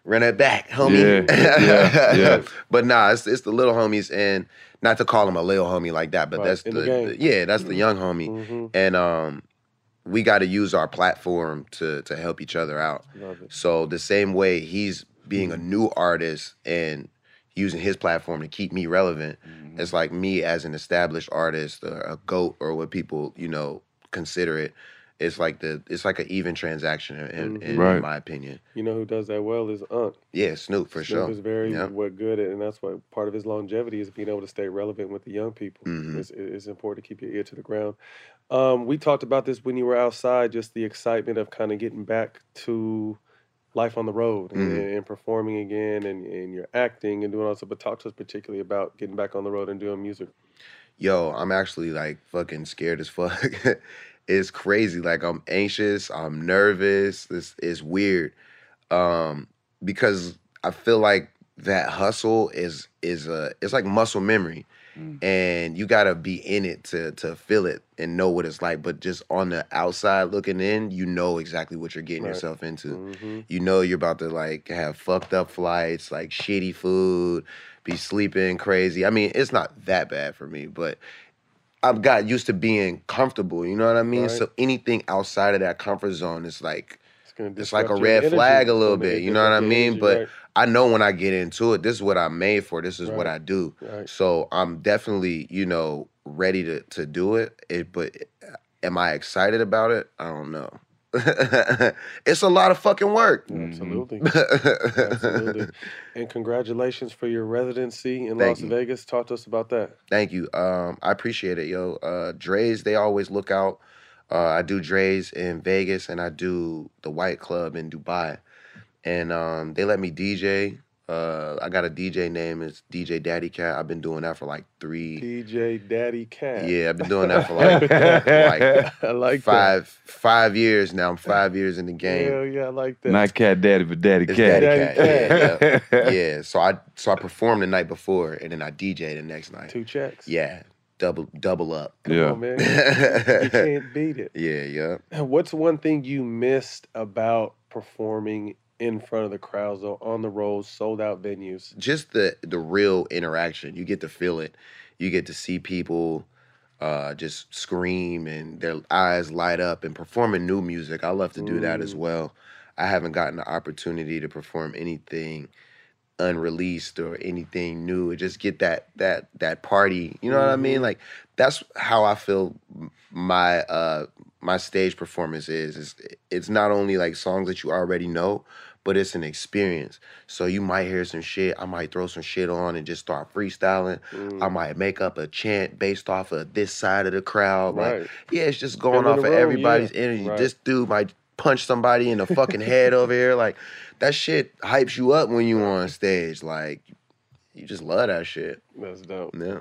run it back, homie. Yeah, yeah, yeah. but nah, it's it's the little homies, and not to call him a little homie like that, but Right, that's the, the yeah, that's the young homie, Mhm. and um, we got to use our platform to to help each other out. So the same way he's being a new artist and using his platform to keep me relevant, Mm-hmm. it's like me as an established artist, or a goat, or what people you know consider it. It's like the it's like an even transaction in, in, in my opinion. You know who does that well is Unc. Yeah, Snoop for Snoop sure. Snoop is very Yeah. what good at, and that's why part of his longevity is being able to stay relevant with the young people. Mhm. It's, it's important to keep your ear to the ground. Um, we talked about this when you were outside, just the excitement of kind of getting back to life on the road and, Mhm. and performing again, and, and you're acting and doing all that. But talk to us particularly about getting back on the road and doing music. Yo, I'm actually like fucking scared as fuck. it's crazy. Like I'm anxious, I'm nervous. It's it's weird. Um, because I feel like that hustle is is a it's like muscle memory. And you gotta be in it to to feel it and know what it's like. But just on the outside looking in, you know exactly what you're getting Right. yourself into. Mhm. You know you're about to like have fucked up flights, like shitty food, be sleeping crazy. I mean, it's not that bad for me, but I've got used to being comfortable. You know what I mean? Right. So anything outside of that comfort zone is like It's like a red flag a little bit. You know what I mean? energy, But right. I know when I get into it, this is what I'm made for. This is what I do. Right. So I'm definitely, you know, ready to to do it. it but am I excited about it? I don't know. it's a lot of fucking work. Absolutely. Absolutely. And congratulations for your residency in Thank Las you. Vegas. Talk to us about that. Thank you. Um, I appreciate it, yo. Uh, Drai's, they always look out. Uh, I do Drai's in Vegas and I do the White Club in Dubai, and um, they let me DJ. Uh, I got a DJ name. It's DJ Daddy Cat. I've been doing that for like three. DJ Daddy Cat. Yeah, I've been doing that for like, like I like that. five five years now. I'm five years in the game. Hell yeah, I like that. Not cat daddy, but daddy It's cat. Daddy Cat. Yeah, yeah. yeah. So I so I performed the night before, and then I DJ the next night. Two checks. Yeah, double double up. Come on, man. you can't beat it. Yeah, yeah. What's one thing you missed about performing in front of the crowds though, on the road, sold out venues? Just the the real interaction. You get to feel it. You get to see people uh, just scream and their eyes light up and performing new music. I love to do that as Mm. well. I haven't gotten the opportunity to perform anything unreleased or anything new. It just get that that that party. You know what I mean? Mhm. Like that's how I feel my uh my stage performance is. It's, it's not only like songs that you already know, but it's an experience. So you might hear some shit. I might throw some shit on and just start freestyling. Mm. I might make up a chant based off of this side of the crowd. Right. Like, yeah, it's just going off of room, everybody's yeah. energy. Right. This dude might punch somebody in the fucking head over here. Like that shit hypes you up when you on stage. Like you just love that shit. That's dope. Yeah.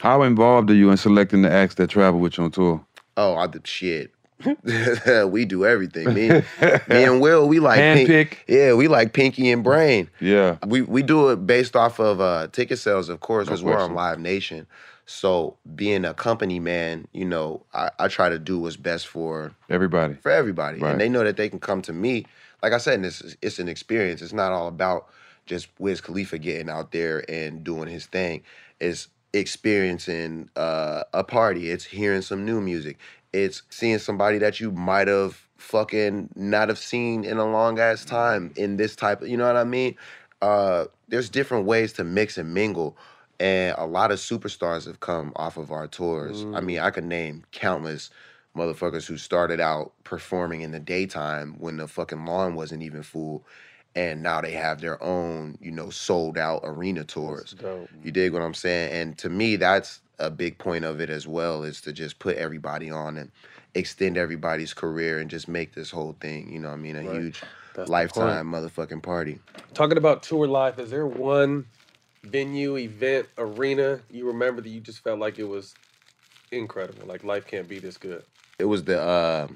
How involved are you in selecting the acts that travel with you on tour? Oh, I did shit. we do everything. Me, me and Will, we like Pink- Handpick? Yeah, we like Pinky and Brain. Yeah. We we do it based off of uh, ticket sales, of course, No because we're on. Live Nation. So being a company man, you know, I, I try to do what's best for Everybody. for everybody, Right. and they know that they can come to me. Like I said, it's it's an experience. It's not all about just Wiz Khalifa getting out there and doing his thing. It's experiencing uh, a party. It's hearing some new music. It's seeing somebody that you might have fucking not have seen in a long ass time in this type of, you know what I mean? Uh, there's different ways to mix and mingle. And a lot of superstars have come off of our tours. I mean, mm. I could name countless motherfuckers who started out performing in the daytime when the fucking lawn wasn't even full. And now they have their own, you know, sold out arena tours. You dig what I'm saying? And to me, that's a big point of it as well, is to just put everybody on and extend everybody's career and just make this whole thing, you know what I mean, a Right. huge That's lifetime motherfucking party. Talking about tour life, is there one venue, event, arena you remember that you just felt like it was incredible? Like life can't be this good. It was the uh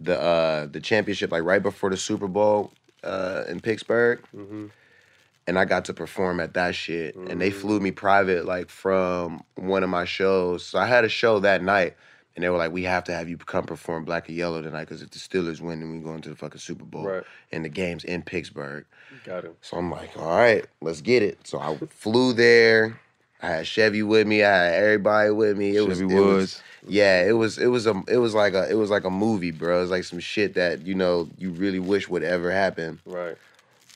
the uh the championship like right before the Super Bowl uh in Pittsburgh. Mm-hmm. and I got to perform at that shit. And they Mm. flew me private like from one of my shows. So I had a show that night, and they were like, "We have to have you come perform Black and Yellow tonight because if the Steelers win, then we go into the fucking Super Bowl." Right. And the game's in Pittsburgh. Got him. So I'm like, "All right, let's get it." So I flew there. I had Chevy with me. I had everybody with me. It was Chevy it was- yeah, it was it was a it was like a it was like a movie, bro. It was like some shit that you know you really wish would ever happen. Right.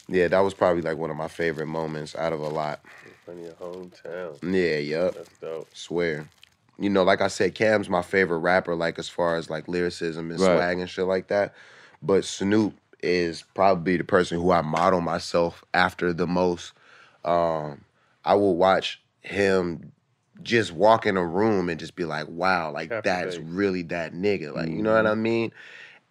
Yeah, that was probably like one of my favorite moments out of a lot. In your hometown. Yeah, yup. That's dope. Swear. You know, like I said, Cam's my favorite rapper, like as far as like lyricism and Right. swag and shit like that. But Snoop is probably the person who I model myself after the most. Um, I will watch him just walk in a room and just be like, wow, like that's really that nigga. Like, you know what I mean?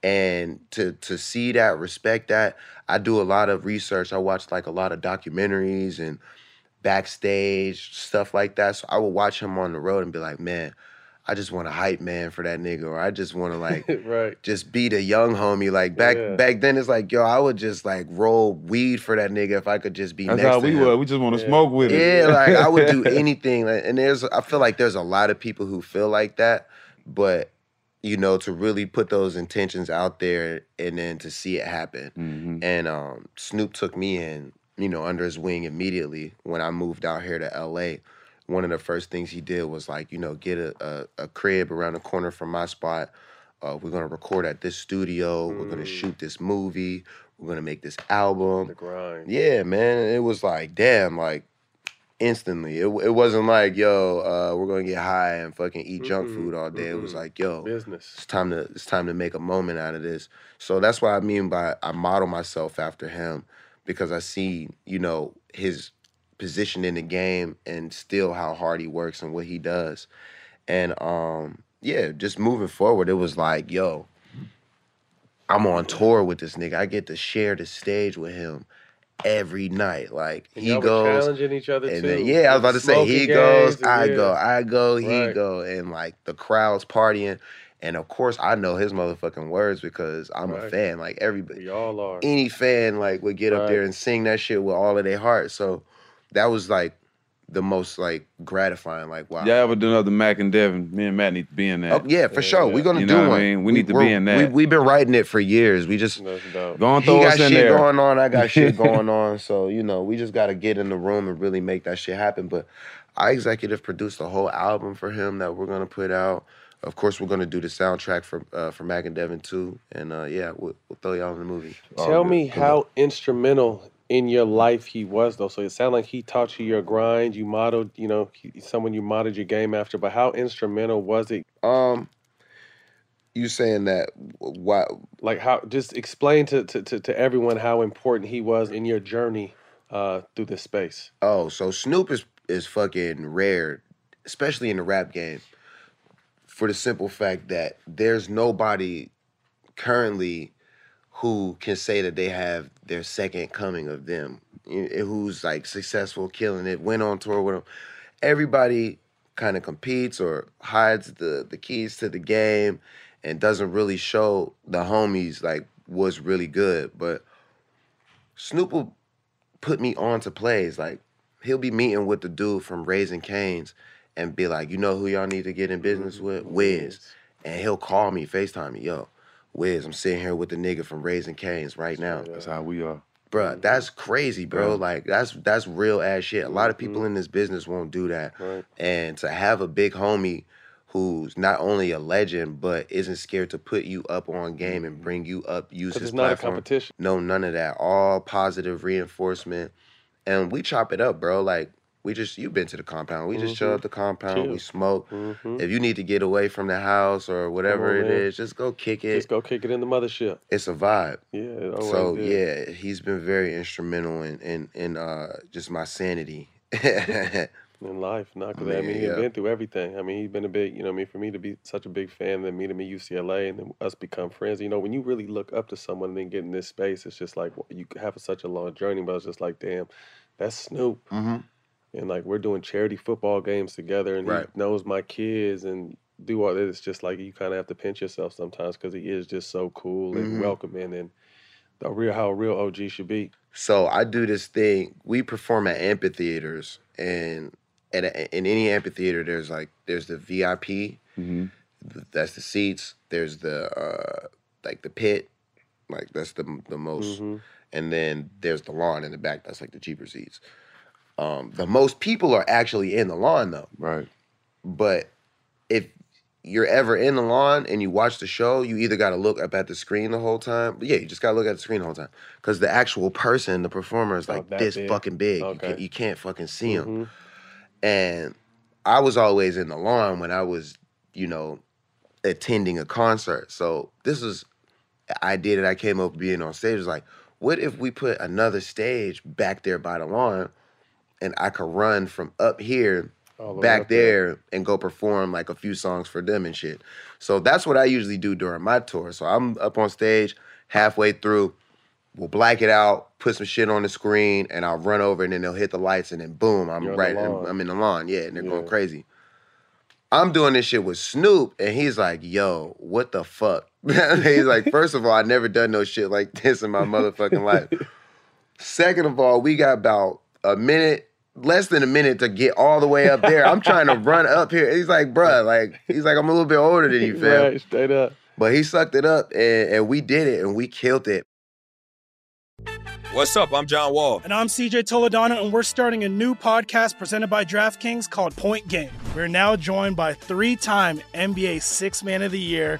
And to to see that, respect that, I do a lot of research. I watch like a lot of documentaries and backstage stuff like that. So I would watch him on the road and be like, man, I just want a hype man for that nigga, or I just want to like right. just be the young homie. Like back Yeah. back then, it's like yo, I would just like roll weed for that nigga if I could just be That's next how to we were. We just want to smoke with it. Yeah, like I would do anything. Like, And there's, I feel like there's a lot of people who feel like that, but you know, to really put those intentions out there and then to see it happen. Mm-hmm. And um, Snoop took me in, you know, under his wing immediately when I moved out here to LA. One of the first things he did was like, you know, get a, a, a crib around the corner from my spot. Uh, we're gonna record at this studio. We're gonna shoot this movie. We're gonna make this album. The grind. Yeah, man. It was like, damn, like instantly. It, it wasn't like, yo, uh, we're gonna get high and fucking eat junk Mm-mm, food all day. It was like, yo, Business. it's time to it's time to make a moment out of this. So that's what I mean by I model myself after him because I see, you know, his position in the game and still how hard he works and what he does. And um, yeah, just moving forward, it was like, yo, I'm on tour with this nigga. I get to share the stage with him every night. Like And he goes challenging each other and too. then, yeah, I was about to say he goes, I yeah. go, I go, he Right. go, and like the crowd's partying. And of course, I know his motherfucking words because I'm a fan. Like everybody, We all are. any fan like would get up there and sing that shit with all of their heart. So that was like the most like gratifying. Like wow, Y'all ever do another Mac and Devin? Me and Matt need to be in that. Oh, yeah, for sure. We're gonna You do know what one. I mean? We need to be in that. We, we've been writing it for years. We just Go on, he got shit there. going on. I got shit going on. So you know, we just got to get in the room and really make that shit happen. But I executive produced a whole album for him that we're gonna put out. Of course, we're gonna do the soundtrack for uh, for Mac and Devin too. And uh, yeah, we'll, we'll throw y'all in the movie. Tell me how instrumental in your life he was, though. So it sounded like he taught you your grind. You modeled, you know, he, someone you modeled your game after. But how instrumental was it? Um, you saying that? Why? Like how? Just explain to to, to, to everyone how important he was in your journey uh, through this space. Oh, so Snoop is is fucking rare, especially in the rap game, for the simple fact that there's nobody currently who can say that they have their second coming of them, eh, who's like successful, killing it, went on tour with them. Everybody kind of competes or hides the the keys to the game and doesn't really show the homies like what's really good, but Snoop will put me on to plays. Like he'll be meeting with the dude from Raising Canes and be like, you know who y'all need to get in business mm-hmm. with? Wiz. And he'll call me, FaceTime me, yo, Wiz, I'm sitting here with the nigga from Raising Canes right now. That's how we are. Bruh, mm-hmm. that's crazy, bro. Like that's that's real ass shit. A lot of people mm-hmm. in this business won't do that. And to have a big homie who's not only a legend but isn't scared to put you up on game and bring you up, use his it's not a platform. competition. No, none of that. All positive reinforcement. And we chop it up, bro. Like we just you've been to the compound. We just chill at the compound. We Chill. smoke. Mhm. If you need to get away from the house or whatever on, it is, just go kick it. Just go kick it in the mothership. It's a vibe. Yeah. So is. yeah, he's been very instrumental in in in uh just my sanity. in life. Not because I mean he's Yeah. been through everything. I mean he's been a big, you know, I mean for me to be such a big fan, then him at UCLA, and then us become friends. You know, when you really look up to someone and then get in this space, it's just like you have such a long journey, but it's just like, damn, that's Snoop. hmm And like we're doing charity football games together, and Right. he knows my kids and do all that. It's just like you kind of have to pinch yourself sometimes because he is just so cool and Mhm. welcoming and the real how a real OG should be. So I do this thing. We perform at amphitheaters, and at a, in any amphitheater, there's like there's the VIP, Mm-hmm. that's the seats. There's the uh like the pit, like that's the the most, Mhm. and then there's the lawn in the back. That's like the cheaper seats. Um, the most people are actually in the lawn though. Right. But if you're ever in the lawn and you watch the show, you either got to look up at the screen the whole time. But yeah, you just got to look at the screen the whole time because the actual person, the performer, is Oh, like that this big. fucking big. You, Okay. can't, you can't fucking see him. Mhm. And I was always in the lawn when I was, you know, attending a concert. So this was an idea that I came up being on stage. Was like, what if we put another stage back there by the lawn, and I could run from up here the back there. there and go perform like a few songs for them and shit. So that's what I usually do during my tour. So I'm up on stage halfway through. We'll black it out, put some shit on the screen, and I'll run over, and then they'll hit the lights, and then boom, I'm You're right. I'm in the lawn, yeah, and they're going crazy. I'm doing this shit with Snoop, and he's like, "Yo, what the fuck?" he's like, first of all, I never done no shit like this in my motherfucking life. Second of all, we got about a minute, less than a minute to get all the way up there. I'm trying to run up here. He's like, bruh, like he's like, I'm a little bit older than you, fam. Right, straight up. But he sucked it up, and, and we did it, and we killed it. What's up? I'm John Wall. And I'm CJ Toledano, and we're starting a new podcast presented by DraftKings called Point Game. We're now joined by three time NBA Six Man of the Year,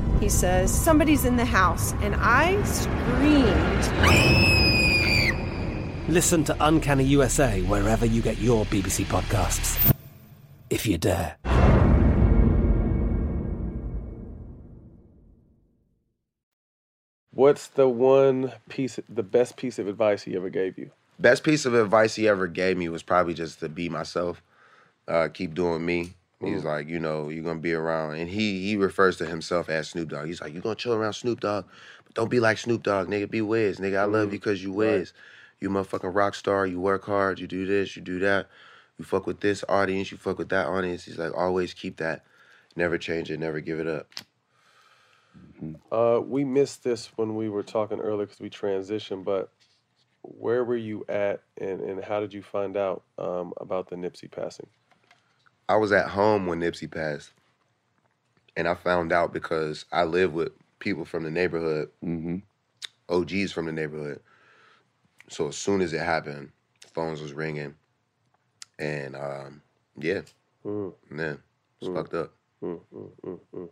He says, Somebody's in the house, and I screamed. Listen to Uncanny USA wherever you get your BBC podcasts, if you dare. What's the one piece, the best piece of advice he ever gave you? Best piece of advice he ever gave me was probably just to be myself, uh, keep doing me. He's Mm. like, you know, you're gonna be around, and he he refers to himself as Snoop Dogg. He's like, you're gonna chill around Snoop Dogg, but don't be like Snoop Dogg, nigga. Be Wiz, nigga. I love you because you Wiz. You motherfucking rock star. You work hard. You do this. You do that. You fuck with this audience. You fuck with that audience. He's like, always keep that. Never change it. Never give it up. Uh, we missed this when we were talking earlier because we transitioned, but where were you at and, and how did you find out um, about the Nipsey passing? I was at home when Nipsey passed, and I found out because I live with people from the neighborhood, OGs from the neighborhood. So as soon as it happened, phones was ringing, and um, yeah, Mm. man, it's Mm. fucked up. Mm, mm, mm, mm.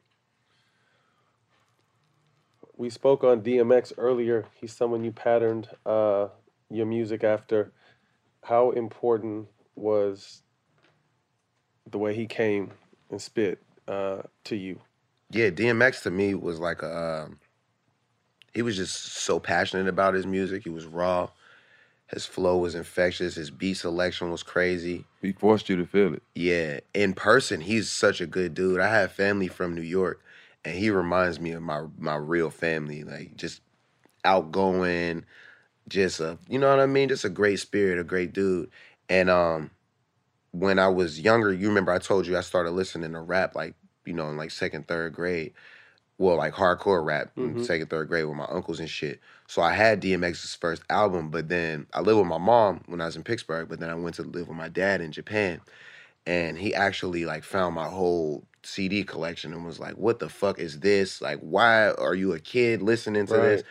We spoke on DMX earlier. He's someone you patterned uh, your music after. How important was the way he came and spit uh, to you? Yeah, DMX to me was like a. Um, he was just so passionate about his music. He was raw. His flow was infectious. His beat selection was crazy. He forced you to feel it. Yeah, in person, he's such a good dude. I have family from New York, and he reminds me of my my real family. Like just outgoing, just a you know what I mean. Just a great spirit, a great dude. And um, when I was younger, you remember I told you I started listening to rap like you know in like second, third grade. Well, like hardcore rap in Mhm. second, third grade with my uncles and shit. So I had DMX's first album, but then I lived with my mom when I was in Pittsburgh. But then I went to live with my dad in Japan and he actually like found my whole CD collection and was like, "What the fuck is this? Like, why are you a kid listening to this?"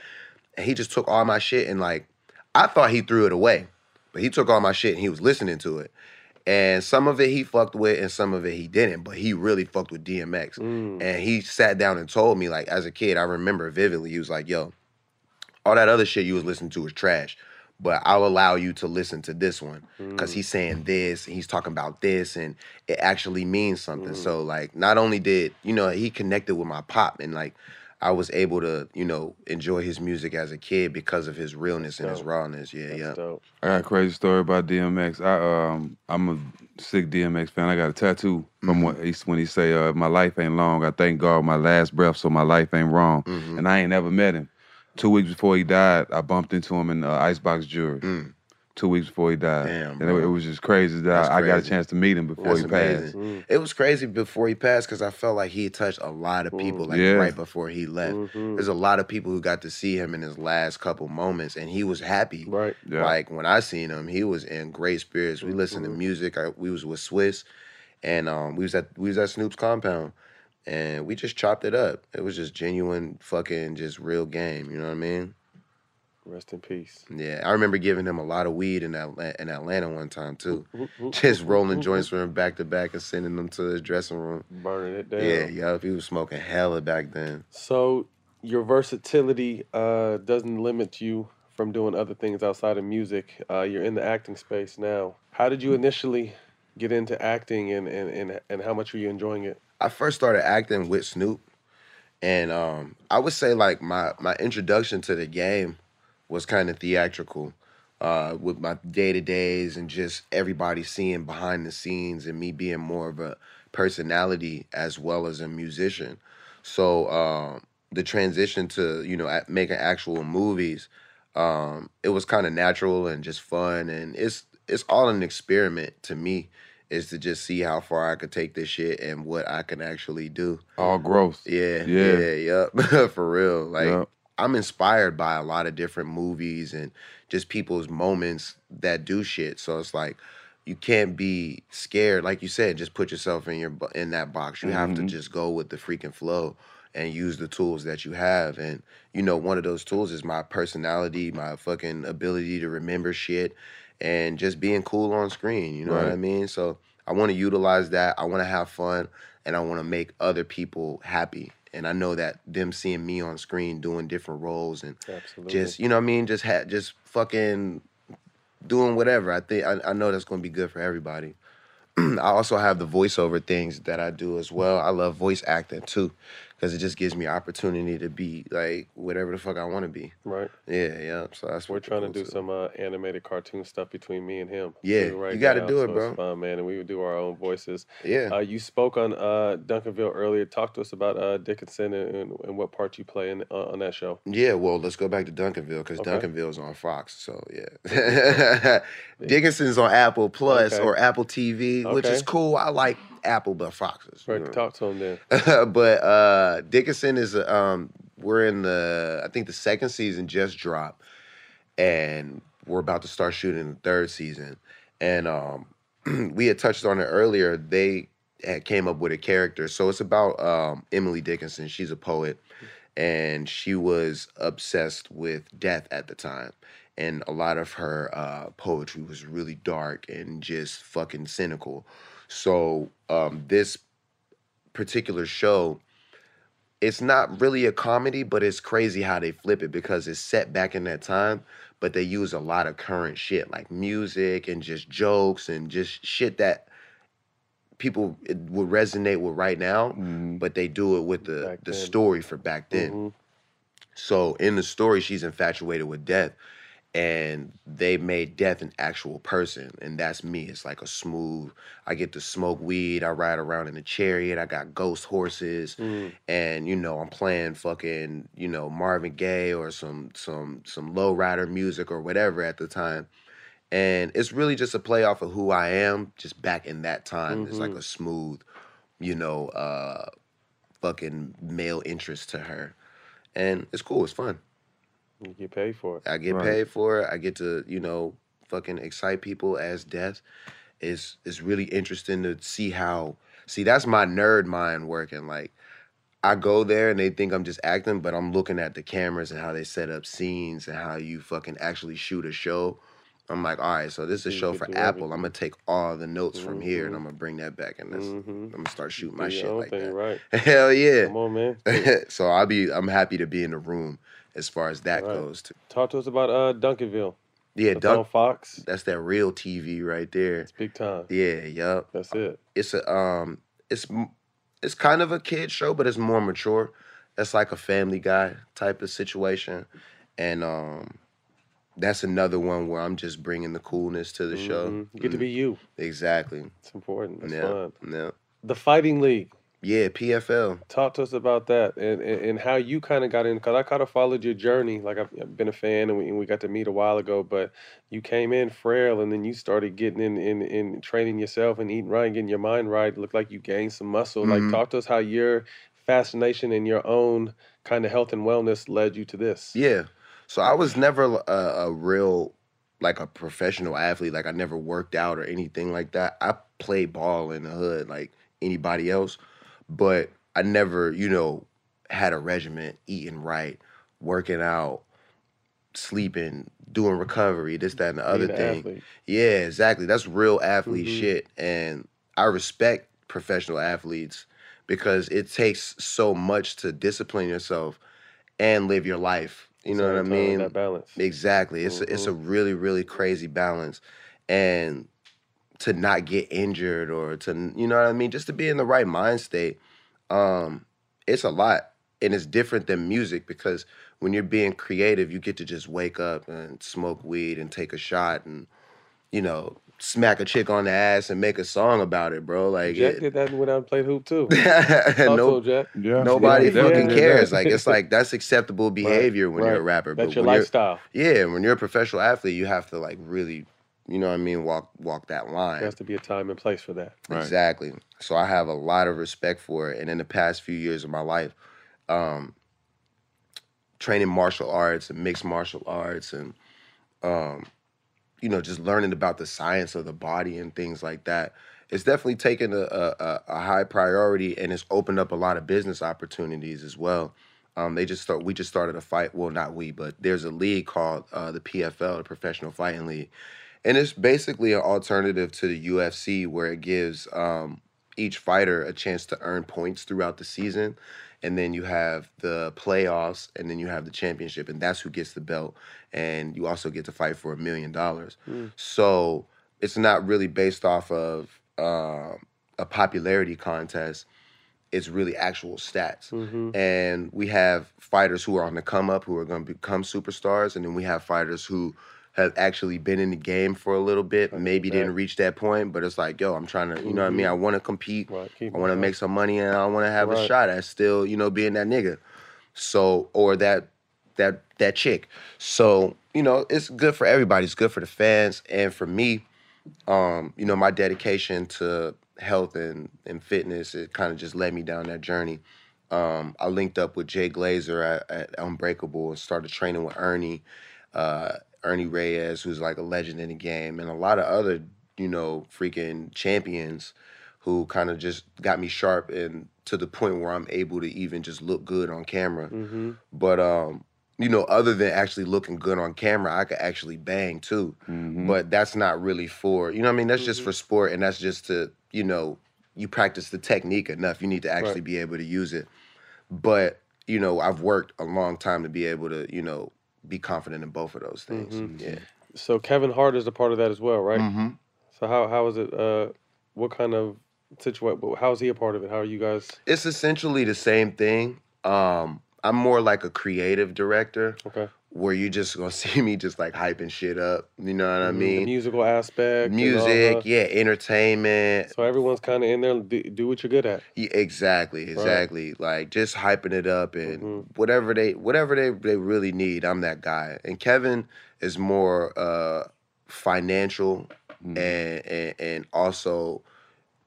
And he just took all my shit and like, I thought he threw it away, but he took all my shit and he was listening to it. And some of it he fucked with, and some of it he didn't. But he really fucked with DMX. Mm. And he sat down and told me, like, as a kid, I remember vividly. He was like, "Yo, all that other shit you was listening to is trash, but I'll allow you to listen to this one because Mm. he's saying this and he's talking about this and it actually means something. Mm. So like, not only did you know he connected with my pop and like. I was able to, you know, enjoy his music as a kid because of his realness and his rawness. Yeah, yeah. I got a crazy story about DMX. I um I'm a sick DMX fan. I got a tattoo from when he when he say uh, my life ain't long. I thank God my last breath so my life ain't wrong. Mm-hmm. And I ain't never met him. Two weeks before he died, I bumped into him in uh, Icebox Jewelry. Two weeks before he died. Mm. Damn, and it, it was just crazy that That's I, I got a chance to meet him before That's he passed. amazing. It was crazy before he passed because I felt like he touched a lot of people like Yeah. right before he left. Mhm. There's a lot of people who got to see him in his last couple moments, and he was happy. Right. Yeah. Like when I seen him, he was in great spirits. We listened to music. I, we was with Swizz, and um, we was at we was at Snoop's compound, and we just chopped it up. It was just genuine, fucking, just real game. You know what I mean? Rest in peace. Yeah, I remember giving him a lot of weed in Atlanta, in Atlanta one time too. Just rolling joints for him back to back and sending them to his dressing room. Burning it down. Yeah, yup. He was smoking hella back then. So your versatility uh, doesn't limit you from doing other things outside of music. Uh, you're in the acting space now. How did you initially get into acting, and and and, and how much were you enjoying it? I first started acting with Snoop, and um, I would say like my my introduction to the game was kind of theatrical, uh, with my day to days and just everybody seeing behind the scenes and me being more of a personality as well as a musician. So um, the transition to you know making actual movies, um, it was kind of natural and just fun, and it's it's all an experiment to me. Is to just see how far I could take this shit and what I can actually do. All growth. Yeah, Yeah. yeah, yep. For real. Like Yup. I'm inspired by a lot of different movies and just people's moments that do shit. So it's like you can't be scared. Like you said, just put yourself in your in that box. You have to Mhm. just go with the freaking flow and use the tools that you have. And you know, one of those tools is my personality, my fucking ability to remember shit and just being cool on screen. You know what I mean? So I want to utilize that. I want to have fun and I want to make other people happy. And I know that them seeing me on screen doing different roles and Absolutely. just you know what I mean, just ha- just fucking doing whatever. I think I, I know that's going to be good for everybody. I also have the voiceover things that I do as well. I love voice acting too, because it just gives me opportunity to be like whatever the fuck I want to be. Right. Yeah, yeah. So that's We're trying to do some uh, animated cartoon stuff between me and him. Yeah, right you gotta do it, so bro. It's fun, man, and we would do our own voices. Yeah. Uh, you spoke on uh, Duncanville earlier. Talk to us about uh, Dickinson and, and, and what part you play in uh, on that show. Yeah, well, let's go back to Duncanville because Okay. is on Fox. So yeah, Dickinson's on Apple Plus Okay. or Apple TV, which is cool. I like Apple, but you Right, know. talk to him then. but uh Dickinson is um we're in the I think the second season just dropped and we're about to start shooting the third season. And um we had touched on it earlier. They had came up with a character. So it's about um Emily Dickinson. She's a poet and she was obsessed with death at the time. And a lot of her uh, poetry was really dark and just fucking cynical. So um, this particular show, it's not really a comedy, but it's crazy how they flip it because it's set back in that time, but they use a lot of current shit like music and just jokes and just shit that people it would resonate with right now, but they do it with the the then. story for back then. Mhm. So in the story, she's infatuated with death, and they made death an actual person, and that's me. It's like a smooth. I get to smoke weed. I ride around in a chariot. I got ghost horses, Mm. and you know I'm playing fucking you know Marvin Gaye or some some some low rider music or whatever at the time. And it's really just a play off of who I am, just back in that time. It's like Mhm. a smooth, you know, uh, fucking male interest to her. And it's cool, it's fun. You get paid for it. I get Right. paid for it. I get to, you know, fucking excite people as death. It's it's really interesting to see how see that's my nerd mind working. Like I go there and they think I'm just acting, but I'm looking at the cameras and how they set up scenes and how you fucking actually shoot a show. I'm like, all right, so this is a show for Apple. everything. I'm gonna take all the notes from here and Mhm. I'm gonna bring that back and this, Mhm. I'm gonna start shooting my your shit like thing, that. right. Hell yeah. Come on, man. so I'll be I'm happy to be in the room as far as that Right. goes too. Talk to us about uh, Duncanville. Yeah, That's Dunk Fox. That's that real TV right there. It's big time. Yeah, yup. That's it. It's a um, it's it's kind of a kid show, but it's more mature. It's like a Family Guy type of situation, and um, that's another one where I'm just bringing the coolness to the show. Mhm. You get to Mm. be you. Exactly. It's important. Yeah. fun. Yeah. The Fighting League. Yeah, PFL. Talk to us about that and, and, and how you kind of got in. Because I kind of followed your journey. Like I've, I've been a fan and we, and we got to meet a while ago. But you came in frail and then you started getting in, in, in training yourself and eating right and getting your mind right. It looked like you gained some muscle. Mhm. Like talk to us how your fascination and your own kind of health and wellness led you to this. Yeah. So I was never a, a real like a professional athlete. Like I never worked out or anything like that. I played ball in the hood like anybody else, but I never, you know, had a regimen, eating right, working out, sleeping, doing recovery, this, that, and the other thing. athlete. Yeah, exactly. That's real athlete Mhm. shit. And I respect professional athletes because it takes so much to discipline yourself and live your life. You know what I mean? that balance. Exactly. It's a, it's a really really crazy balance, and to not get injured or to you know what I mean, just to be in the right mind state. Um, it's a lot, and it's different than music because when you're being creative, you get to just wake up and smoke weed and take a shot and you know smack a chick on the ass and make a song about it, bro. Like Jack it- did that when I played hoop too. no, Also, Jack. nobody Yeah, fucking yeah. cares. Like it's like that's acceptable behavior when you're a rapper. That's but your lifestyle. yeah, when you're a professional athlete, you have to like really, you know what I mean, walk walk that line. There has to be a time and place for that. Exactly. So I have a lot of respect for it. And in the past few years of my life, um, training martial arts and mixed martial arts and um, you know, just learning about the science of the body and things like that. It's definitely taken a, a, a- a high priority and it's opened up a lot of business opportunities as well. Um, they just start. We just started a fight. Well, not we, but there's a league called uh, the PFL, the Professional Fighting League, and it's basically an alternative to the UFC where it gives um, each fighter a chance to earn points throughout the season, and then you have the playoffs, and then you have the championship, and that's who gets the belt, and you also get to fight for a million dollars. Mm. So it's not really based off of um a popularity contest. It's really actual stats. Mhm. And we have fighters who are on the come up who are going to become superstars. And then we have fighters who have actually been in the game for a little bit, maybe didn't reach that point, but it's like, yo, I'm trying to, you know what I mean? Mhm. I want to compete. keep I want to make some money and I want to have a shot at still, you know, being that nigga. So, or that that that chick. So, you know, it's good for everybody. It's good for the fans and for me. Um, you know, my dedication to health and and fitness it kind of just led me down that journey. Um, I linked up with Jay Glazer at, at Unbreakable and started training with Ernie, uh, Ernie Reyes, who's like a legend in the game, and a lot of other, you know, freaking champions who kind of just got me sharp and to the point where I'm able to even just look good on camera. Mm-hmm. But um, you know, other than actually looking good on camera, I could actually bang too. But that's not really for you know what I mean. That's just for sport, and that's just to you know you practice the technique enough. You need to actually Right. be able to use it. But you know, I've worked a long time to be able to you know be confident in both of those things. Mhm. Yeah. So Kevin Hart is a part of that as well, right? Mhm. So how how is it? Uh, what kind of situation? How is he a part of it? How are you guys? It's essentially the same thing. Um, I'm more like a creative director. Okay. Where you just gonna see me just like hyping shit up. You know what I Mhm. mean? The musical aspect, Music, yeah, entertainment. So everyone's kind of in there. Do, do what you're good at. Yeah, exactly, Right. exactly. Like just hyping it up and Mm-hmm. whatever they whatever they, they really need, I'm that guy. And Kevin is more uh financial Mm-hmm. and, and and also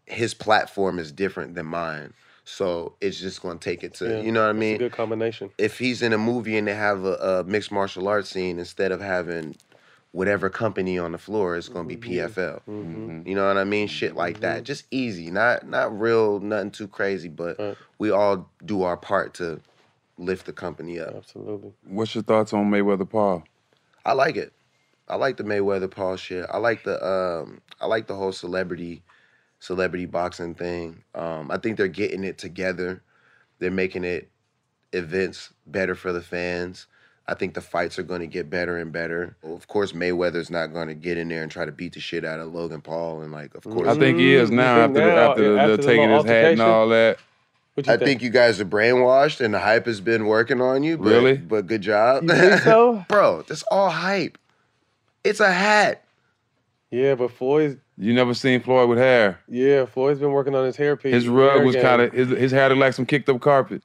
his platform is different than mine. So it's just gonna take it to Yeah, you know what I it's a mean? good combination. If he's in a movie and they have a, a mixed martial arts scene instead of having whatever company on the floor, it's gonna be Mm-hmm. PFL. You know what I mean? Shit like that. Just easy, not not real, nothing too crazy, but we all do our part to lift the company up. Absolutely. What's your thoughts on Mayweather Paul? I like it. I like the Mayweather Paul shit. I like the um I like the whole celebrity celebrity boxing thing. Um I think they're getting it together. They're making it events better for the fans. I think the fights are going to get better and better. Of course, Mayweather's not going to get in there and try to beat the shit out of Logan Paul, and like, of course, I think he is now after think the, now, after the, after the the taking his hat and all that. What you I think? you guys are brainwashed, and the hype has been working on you. But, Really? But good job, You think so? bro. That's all hype. It's a hat. Yeah, but Floyd's You never seen Floyd with hair. yeah, Floyd's been working on his hairpiece. His rug hair was kind of his his hair looked like some kicked up carpet.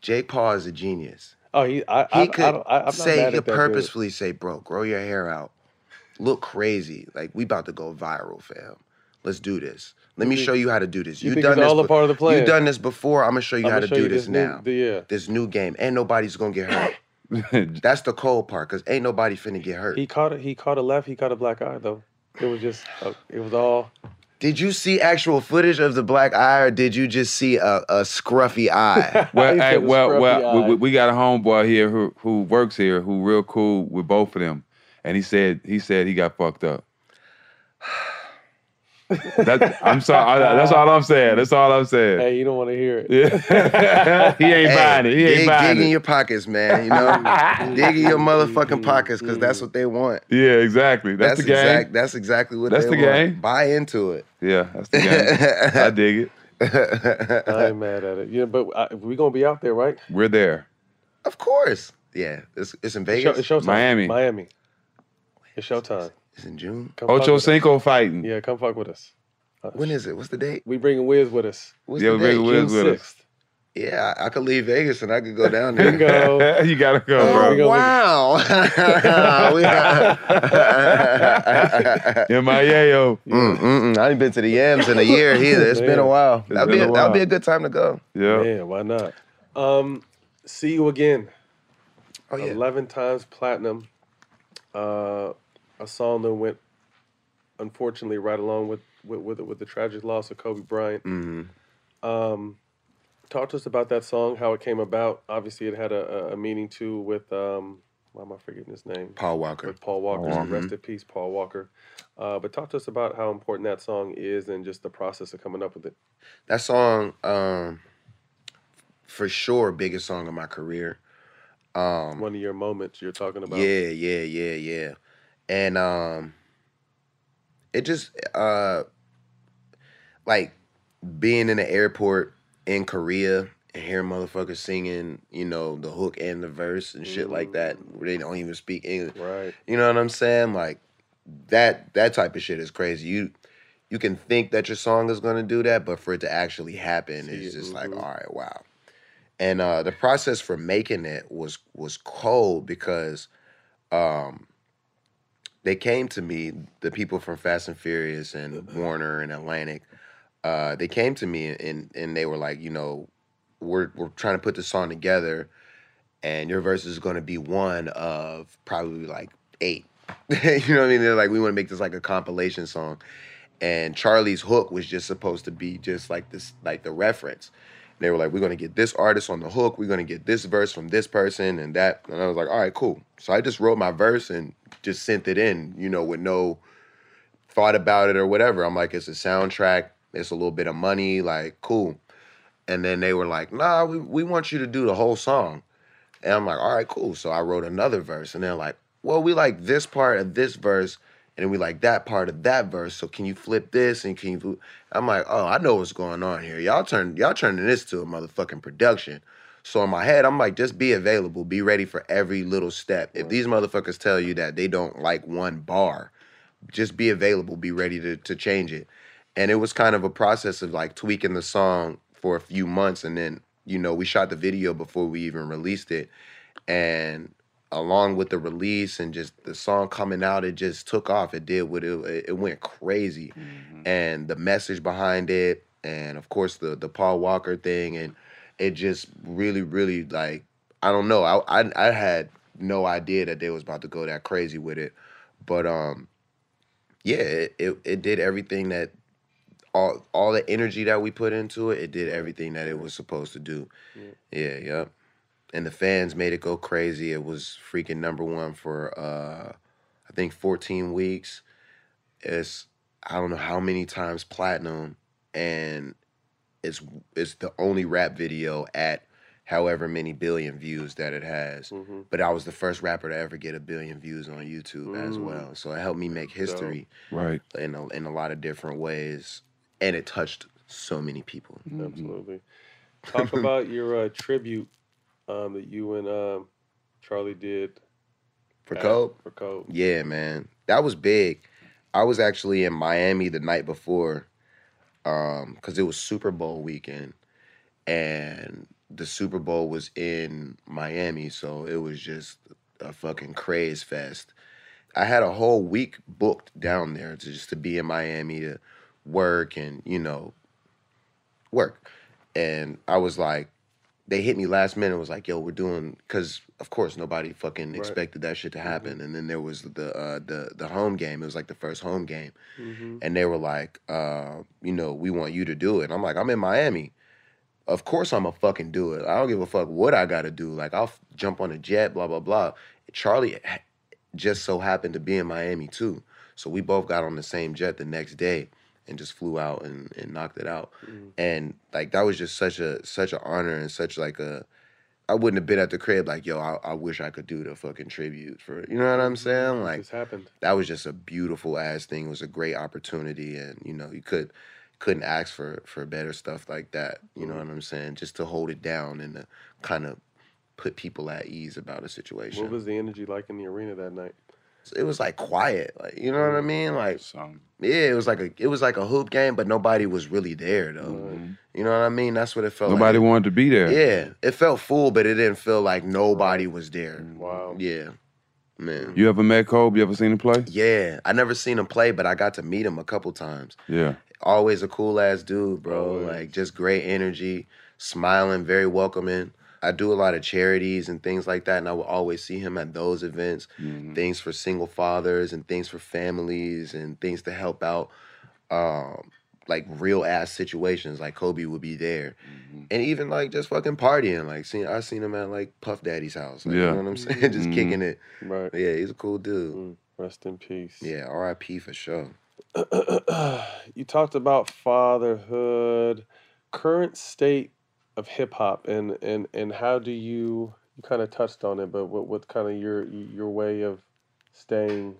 Jake Paul is a genius. Oh, he. I. He I, could I, I, I'm not say, he at could that dude. purposefully say, bro, grow your hair out. Look crazy. Like, we about to go viral, fam. Let's do this. Let You me think- show you how to do this. you You've think done it's this. all a be- part of the plan? You've done this before. I'm gonna show you I'ma how to do you this, this new- now. the- yeah. This new game. Ain't nobody's gonna get hurt. That's the cold part, cause ain't nobody finna get hurt. He caught it. He caught a left. He caught a black eye though. It was just. Uh, it was all. Did you see actual footage of the black eye, or did you just see a, a scruffy eye? Well, hey, well, well, we, we- we got a homeboy here who who works here who real cool with both of them, and he said he said he got fucked up. That, I'm sorry. I- that's all I'm saying. That's all I'm saying. Hey, you don't want to hear it. Yeah. he ain't Hey, buying it. He ain't dig, buying dig in your pockets, man. You know, dig in your motherfucking pockets, cause that's what they want. Yeah, exactly. That's, the game. Exact, that's exactly what That's they the want. game. Buy into it. Yeah, that's the game. I dig it. I ain't mad at it. Yeah, but I, we gonna be out there, right? We're there. Of course. Yeah, it's, it's in It's, Vegas. show, it's showtime. Miami. Miami. It's showtime. It's in June. Come Ocho with us. Cinco fighting. Yeah, come fuck with us. Uh, When is it? What's the date? We bringing Wiz with us. What's Yeah, the we bring date? Wiz June with us. 6th. Yeah, I, I could leave Vegas and I could go down there. Bingo. you gotta go, Oh, bro. We go- wow. We got- M.I.A.O. Mm, mm, mm. I ain't been to the Yams in a year either. It's been a while. That'd be been a, a that'd be a good time to go. Yeah. Man, why not? Um, see you again. Oh yeah. Eleven times platinum. Uh, a song that went, unfortunately, right along with with with, with the tragic loss of Kobe Bryant. hmm Um, talk to us about that song, how it came about. Obviously, it had a, a- meaning too with um, why am I forgetting his name? Paul Walker. With Paul Walker. Walker. Rest in peace, Paul Walker. Uh, but talk to us about how important that song is and just the process of coming up with it. That song, um, for sure, biggest song of my career. Um, One of your moments you're talking about. Yeah, yeah, yeah, yeah. And um it just uh like being in the airport in Korea and hearing motherfuckers singing, you know, the hook and the verse and shit like that, where they don't even speak English. Right. You know what I'm saying? Like that that type of shit is crazy. You you can think that your song is gonna do that, but for it to actually happen See is it, just mhm. like, all right, wow. And uh the process for making it was was cold because um they came to me, the people from Fast and Furious and Warner and Atlantic, uh, they came to me and and they were like, you know, we're we're trying to put this song together, and your verse is going to be one of probably like eight. you know what I mean? They're like, we want to make this like a compilation song, and Charlie's hook was just supposed to be just like this, like the reference. They were like, we're gonna get this artist on the hook, we're gonna get this verse from this person and that. And I was like, all right, cool. So I just wrote my verse and just sent it in, you know, with no thought about it or whatever. I'm like, it's a soundtrack, it's a little bit of money, like, cool. And then they were like, nah, we, we want you to do the whole song. And I'm like, all right, cool. So I wrote another verse. And they're like, well, we like this part of this verse, and we like that part of that verse. So can you flip this and can you? fl-" I'm like, oh, I know what's going on here. Y'all turn y'all turning this to a motherfucking production. So in my head, I'm like, just be available, be ready for every little step. If these motherfuckers tell you that they don't like one bar, just be available, be ready to to change it. And it was kind of a process of like tweaking the song for a few months, and then you know we shot the video before we even released it, and along with the release and just the song coming out, it just took off. It did what it it went crazy, and the message behind it, and of course the the Paul Walker thing, and it just really really like I don't know. I I, I had no idea that they was about to go that crazy with it, but um, yeah, it it, it did everything that all all the energy that we put into it, it did everything that it was supposed to do. Yeah, yep. And the fans made it go crazy. It was freaking number one for uh I think 14 weeks. It's I don't know how many times platinum and it's it's the only rap video at however many billion views that it has. Mm-hmm. But I was the first rapper to ever get a billion views on YouTube as Mm. well. So it helped me make history Right. in a, in a lot of different ways, and it touched so many people. Absolutely. Talk about your uh, tribute um, that you and um, Charlie did For at- Kobe? For Kobe. Yeah, man. That was big. I was actually in Miami the night before um cuz it was Super Bowl weekend and the Super Bowl was in Miami, so it was just a fucking craze fest. I had a whole week booked down there to just to be in Miami to work and, you know, work. And I was like, they hit me last minute. Was like, yo, we're doing because of course nobody fucking Right. expected that shit to happen. And then there was the uh, the the home game. It was like the first home game, Mhm. and they were like, uh, you know, we want you to do it. And I'm like, I'm in Miami. Of course I'm gonna fucking do it. I don't give a fuck what I gotta do. Like I'll f- jump on a jet, blah blah blah. Charlie just so happened to be in Miami too, so we both got on the same jet the next day and just flew out and, and knocked it out. Mm. And like that was just such a such an honor and such like a I wouldn't have been at the crib like, yo, I, I wish I could do the fucking tribute for you know what I'm mm-hmm. saying? Like This happened. that was just a beautiful ass thing. It was a great opportunity, and you know you could couldn't ask for for better stuff like that. You know mm-hmm. what I'm saying? Just to hold it down and to kind of put people at ease about a situation. What was the energy like in the arena that night? It was like quiet, like you know what I mean? Like yeah, it was like a it was like a hoop game, but nobody was really there though. Mm-hmm. You know what I mean? That's what it felt. Nobody like. wanted to be there. Yeah, it felt full, but it didn't feel like nobody was there. Wow. Yeah, man. You ever met Kobe? You ever seen him play? Yeah, I never seen him play, but I got to meet him a couple times. Yeah. Always a cool ass dude, bro. Like just great energy, smiling, very welcoming. I do a lot of charities and things like that, and I will always see him at those events. Things for single fathers and things for families and things to help out, um, like real ass situations. Like Kobe would be there, and even like just fucking partying. Like seen, I seen him at like Puff Daddy's house. Like, Yeah. you know what I'm saying? just Mhm. kicking it. Right. Yeah, he's a cool dude. Rest in peace. Yeah, R.I.P. for sure. you talked about fatherhood, current state of hip hop, and and and how do you you kind of touched on it, but what what kind of your your way of staying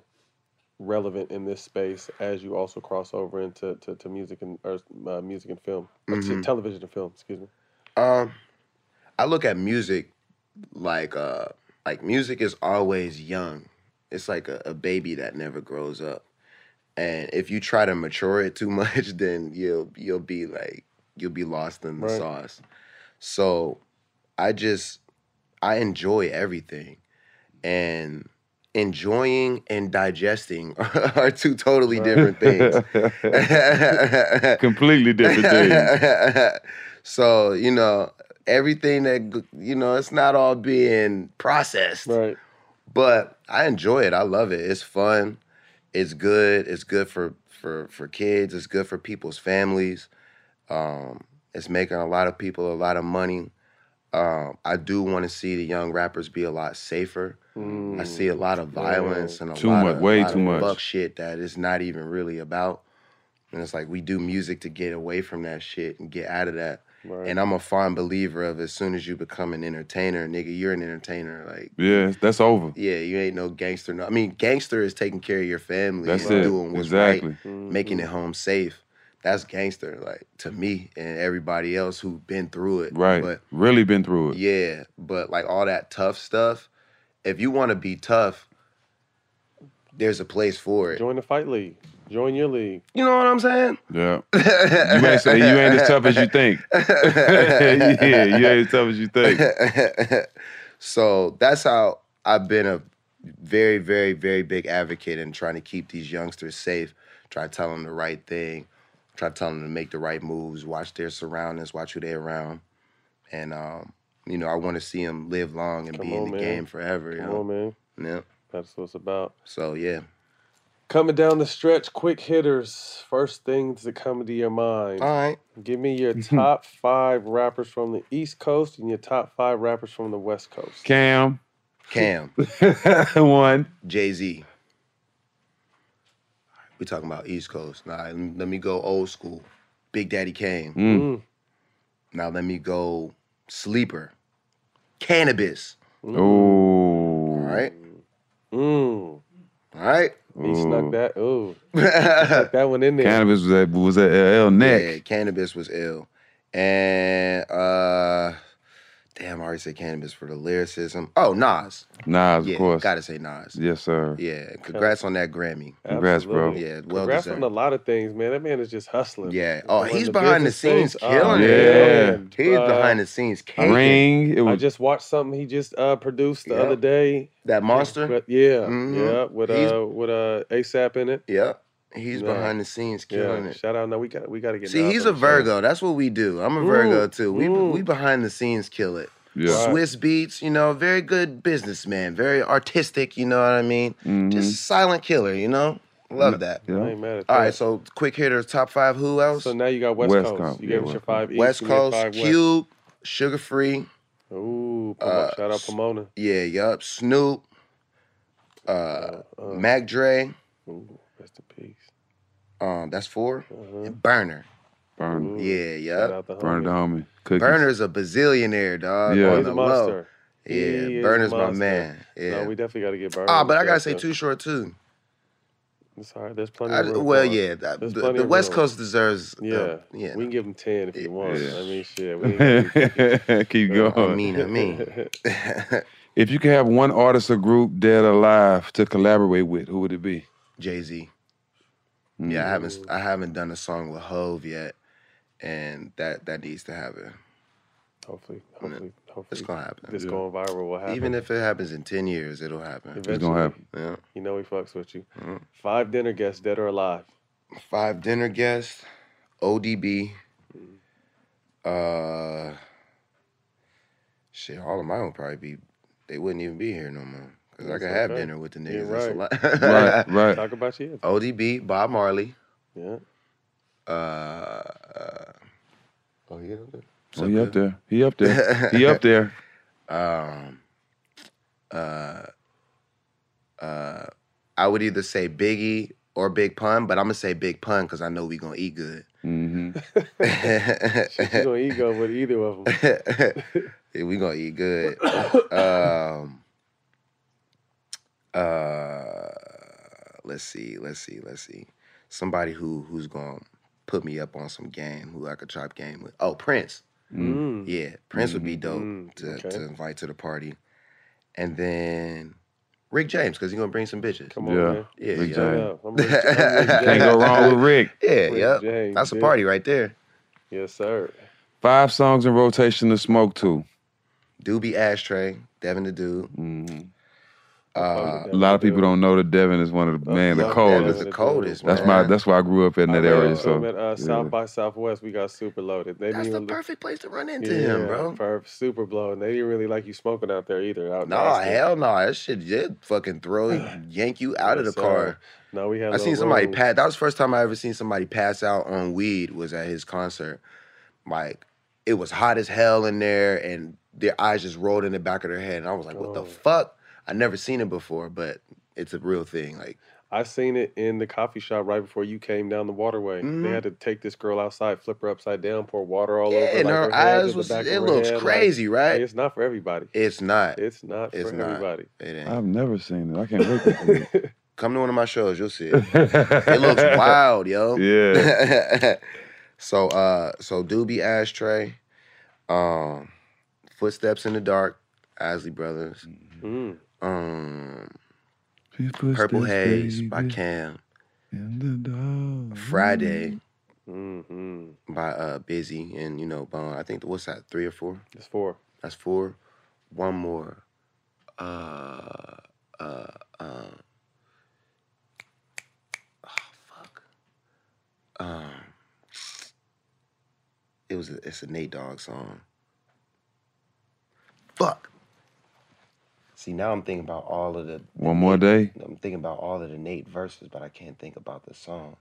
relevant in this space as you also cross over into to, to music and or uh, music and film, Mhm. television and film. Excuse me. Um, I look at music like uh like music is always young. It's like a, a baby that never grows up. And if you try to mature it too much, then you'll you'll be like you'll be lost in the Right. sauce. So I just I enjoy everything. And enjoying and digesting are two totally different things. Completely different things. so you know everything that you know it's not all being processed. Right. But i enjoy it. I love it. It's fun. It's good. It's good for for for kids. It's good for people's families. Um it's making a lot of people a lot of money um i do want to see the young rappers be a lot safer i see a lot of violence and a Too lot much- of, way lot too of much. fuck shit that is not even really about and it's like we do music to get away from that shit and get out of that. Right. And I'm a fond believer of as soon as you become an entertainer, nigga, you're an entertainer. Like, Yeah, that's over. yeah, you ain't no gangster. No, I mean, gangster is taking care of your family, That's and it. doing what's Exactly. right, Mm-hmm. making it home safe. That's gangster, like to me and everybody else who've been through it. Right. But really been through it. yeah, but like all that tough stuff, if you want to be tough, there's a place for it. Join the fight league. Join your league. You know what I'm saying? Yeah. You ain't say you ain't as tough as you think. yeah, you ain't as tough as you think. so that's how I've been a very, very, very big advocate in trying to keep these youngsters safe. Try to tell them the right thing. Try to tell them to make the right moves. Watch their surroundings. Watch who they're around. And um, you know, I want to see them live long and Come be on, in the man. game forever. You Come know? on, man. Yeah. That's what it's about. So yeah. Coming down the stretch, quick hitters. First things that come to your mind. All right. Give me your top five rappers from the East Coast and your top five rappers from the West Coast. Cam. Cam. One. Jay Z. We talking about East Coast. Now let me- go old school. Big Daddy Kane. Mm. Now let me go sleeper. Canibus. Oh. All right. Mm. All right. He snuck that. Ooh. snuck that one in there. Canibus was at was at LL neck. Yeah, Canibus was ill. And uh damn, I already said Canibus for the lyricism. Oh, Nas. Nas, yeah, of course. Gotta say Nas. Yes, sir. Yeah. Congrats on that Grammy. Congrats, bro. Yeah, well Congrats deserved. on a lot of things, man. That man is just hustling. Yeah. Oh, Running he's the behind the scenes things. Oh, killing it. Yeah. He's Uh, behind the scenes killing Ring. It I just watched something he just uh, produced the Yeah. other day. That monster? But yeah, Mhm. yeah, with He's- uh with uh ASAP in it. Yep. He's Yeah. behind the scenes killing Yeah, it. shout out. No, we got we got to get. It. See, he's a the show. Virgo. That's what we do. I'm a Virgo Mm, too. We mm. we behind the scenes kill it. Yeah. Swizz Beatz, you know, very good businessman, very artistic. You know what I mean? Mhm. Just silent killer. You know, love that. I ain't mad at that. right, so quick hitters, top five. Who else? So now you got West, West Coast. Coast, You yeah, gave us your five East. West give Coast, five Cube, Suga Free. Ooh, Uh, shout out Pomona. Yeah, yup. Snoop, uh, Uh, Mac Dre. Ooh, rest in peace. Um, that's 4 Uh-huh. And Berner. Burn. Yeah, Shout yup. out the homie. homie. Cookies. Berner's a bazillionaire, dog. Yeah. He's a monster. Yeah, He Berner's my man. Yeah. No, we definitely got to get Berner. Ah, but I gotta say too. Too Short too. It's all right. There's plenty I, of room. well, for him. yeah, that, the, the of West room. Coast deserves. Yeah, uh, yeah. we can give them ten if you want. Yeah. I mean, shit. We ain't Keep I going. mean, I mean. If you could have one artist or group dead or alive to collaborate with, who would it be? Jay Z. Yeah, I haven't I haven't done a song with Hove yet, and that that needs to happen. hopefully, hopefully, hopefully, It's gonna happen. This going viral will happen. Even if it happens in ten years, it'll happen. Eventually, gonna happen. Yeah. You know he fucks with you. Mhm. Five dinner guests, dead or alive. Five dinner guests, ODB. Uh, shit, all of mine would probably be. They wouldn't even be here no more because I That's could have okay. dinner with the Yeah, niggas. That's a right. lot. Right, right. Talk about you. ODB, Bob Marley. Yeah. Uh, uh oh yeah. Oh, he up there. He up there. he up there. Um, uh, uh, I would either say Biggie or Big Pun, but I'm gonna say Big Pun because I know we gonna eat good. Mm-hmm. Shit, you gonna eat good with either of them. yeah, we gonna eat good. um, uh, let's see, let's see, let's see. Somebody who who's gonna put me up on some game, who I could chop game with. Oh, Prince. Mm. Yeah, Prince would be dope Mm, to, okay. to invite to the party. And then Rick James, because he's gonna bring some bitches. Come on, Yeah. man. Yeah, Rick yeah. James. out. I'm Rick- I'm Rick Can't go wrong with Rick. Yeah, Rick yep. James, That's a yeah. party right there. Yes, sir. Five songs in rotation to smoke to. Doobie Ashtray, Devin the Dude. hmm Uh, A lot of people don't know that Devin is one of the man, the Yo, coldest. Devin's the coldest, That's man. my. That's why I grew up in that I area. know, So at, uh, South yeah. by Southwest, we got super loaded. They That's the even perfect place to run into yeah, him, bro. Perf, super blown. they didn't really like you smoking out there either. Out in No, Austin. hell no. That shit did fucking throw, yank you out of the Yes, sir. car. No, we had. I seen somebody pass. That was the first time I ever seen somebody pass out on weed. Was at his concert. Like it was hot as hell in there, and their eyes just rolled in the back of their head, and I was like, "What the Oh. fuck?" I never seen it before, but it's a real thing. Like I seen it in the coffee shop right before you came down the waterway. Mhm. They had to take this girl outside, flip her upside down, pour water all Yeah, over. and like her head eyes to the was it her looks head, like- crazy, right? Hey, it's not for everybody. it's not. It's not It's for not. everybody. It ain't. I've never seen it. I can't wait to see it. Come to one of my shows, you'll see it. it looks wild, yo. Yeah. so uh so Doobie Ashtray, um Footsteps in the Dark, Isley Brothers, Mm. Um People Purple step Haze by baby Cam, in the dark. Friday hmm by uh Bizzy and you know Bone. I think what's that, three or four? It's four. That's four. One more. Uh uh uh oh fuck. Um it was a, it's a Nate Dogg song. Fuck. See now I'm thinking about all of the One more day. I'm thinking about all of the Nate verses, but I can't think about the song.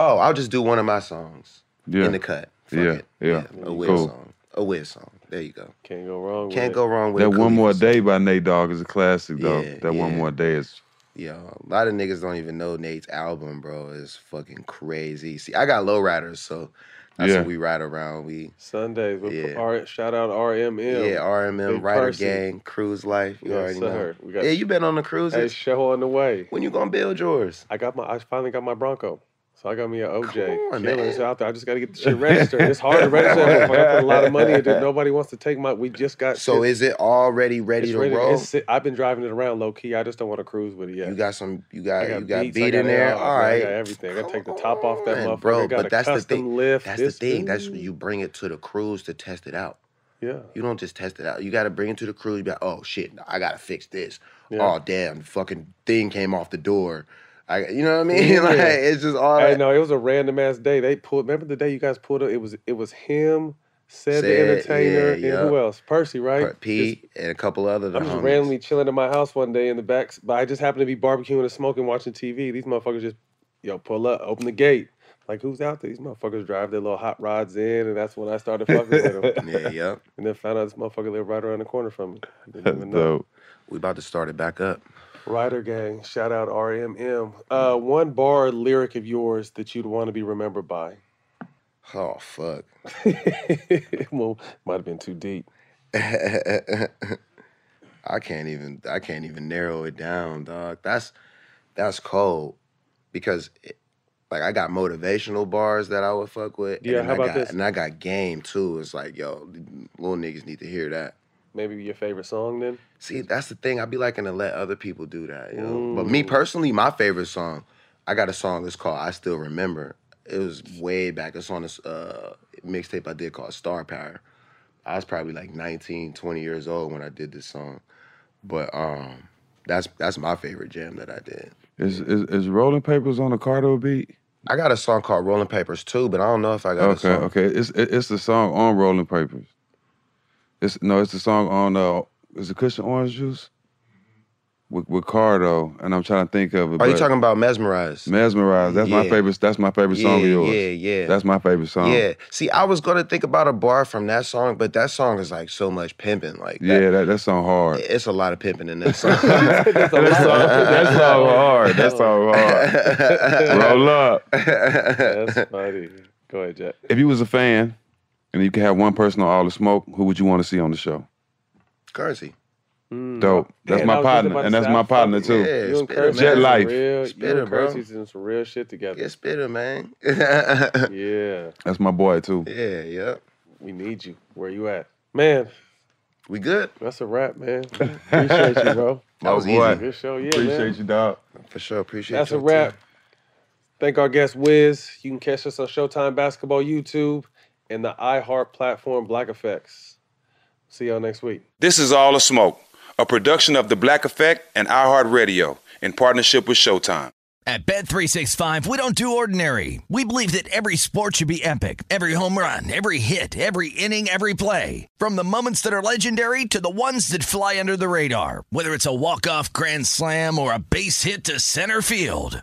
Oh, I'll just do one of my songs Yeah. in the cut. Fuck Yeah, it. yeah. A Wiz Cool. song. A Wiz song. There you go. Can't go wrong. Can't with go wrong with That one more song. day by Nate Dogg is a classic though. Yeah, that one more day is. Yo, a lot of niggas don't even know Nate's album, bro. Is fucking crazy. See, I got lowriders, so That's Yeah. what we ride around. We Sundays. With Yeah. R, shout out RMM. yeah, RMM, Big Rider Percy. Gang, Cruise Life. You Yes, already sir. know. We got- yeah, you been on the cruises. Hey, show on the way. When you gonna build yours? I got my. I finally got my Bronco. So I got me an OJ. on, Killers man. out there. I just got to get the shit registered. It's hard to register. I put a lot of money into it. Nobody wants to take my. We just got. So shit- is it already ready to ready. roll? It's I've been driving it around low key. I just don't want to cruise with it yet. You got some. You got. Got you got beats, beat got in there. all, All. I got everything. I got to take the top off that Man, motherfucker. bro, got but that's the thing. lift. That's the thing. That's ooh. when you bring it to the cruise to test it out. Yeah. You don't just test it out. You got to bring it to the cruise. You be like, oh shit, I gotta fix this. Yeah. Oh damn, fucking thing came off the door. I, you know what I mean? Yeah. like it's just all. That- no, it was a random ass day. They pulled. Remember the day you guys pulled up? It was it was him, said the entertainer, yeah, and who else? Percy, right? Per- P and a couple other. I'm just homies. randomly chilling in my house one day in the back, but I just happened to be barbecuing and smoking, watching TV. These motherfuckers just, yo, pull up, open the gate. Like, who's out there? These motherfuckers drive their little hot rods in, and that's when I started fucking with them. Yeah, yep. And then found out this motherfucker lived right around the corner from me. Didn't even know. Dope. We about to start it back up. Rider Gang, shout out RMM. Uh, one bar lyric of yours that you'd want to be remembered by. Oh fuck. well, might have been too deep. I can't even I can't even narrow it down, dog. That's that's cold because it, like I got motivational bars that I would fuck with. Yeah, and how I about got, this? And I got game too. It's like, yo, little niggas need to hear that. Maybe your favorite song then? See, that's the thing. I'd be liking to let other people do that, you know. But me personally, my favorite song, I got a song that's called "I Still Remember." It was way back. It's on this uh, mixtape I did called Star Power. I was probably like 19, 20 years old when I did this song. But um, that's that's my favorite jam that I did. Is, is is Rolling Papers on the Cardo beat? I got a song called Rolling Papers too, but I don't know if I got a Okay, okay. It's it's the song on Rolling Papers. It's no, it's the song on uh is it Kush & Orange Juice? With with Cardo, and I'm trying to think of it. Are you talking about Mesmerize? Mesmerize? That's my favorite. That's my favorite song Yeah, of yours. yeah, yeah. That's my favorite song. Yeah. See, I was gonna think about a bar from that song, but that song is like so much pimping. Like that, yeah. That that song hard. it's a lot of pimping in that song. That's song, that song hard. That song hard. Roll up. That's funny. Go ahead, Jack. If you was a fan, and you could have one person on all the smoke, who would you want to see on the show? Curren$y. Hmm. Dope. That's Man, my I was just partner, and that's my partner too. Yeah, You Spitter, man. Jet Life. Real, Spitter, and bro. Curtis doing some real shit together. Get spitter, man. Yeah. That's my boy too. yeah, yeah. We need you. Where you at? Man, We good? that's a wrap, man. Appreciate you, bro. That was boy. easy. Good show. Yeah, Appreciate man. you, dog. For sure. Appreciate you. That's a wrap. time. Thank our guest Wiz. You can catch us on Showtime Basketball YouTube and the iHeart platform Black Effects. See y'all next week. This is All a Smoke, a production of The Black Effect and iHeartRadio in partnership with Showtime. At Bet365, we don't do ordinary. We believe that every sport should be epic. Every home run, every hit, every inning, every play. From the moments that are legendary to the ones that fly under the radar. Whether it's a walk-off grand slam or a base hit to center field.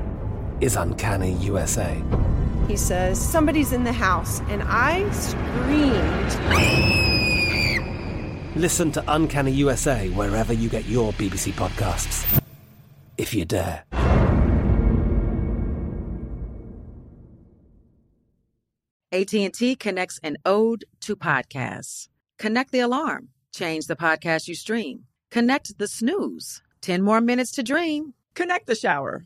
is Uncanny USA. He says, Somebody's in the house, and I screamed. Listen to Uncanny USA wherever you get your BBC podcasts, if you dare. AT&T connects an ode to podcasts. Connect the alarm. Change the podcast you stream. Connect the snooze. 10 more minutes to dream. Connect the shower.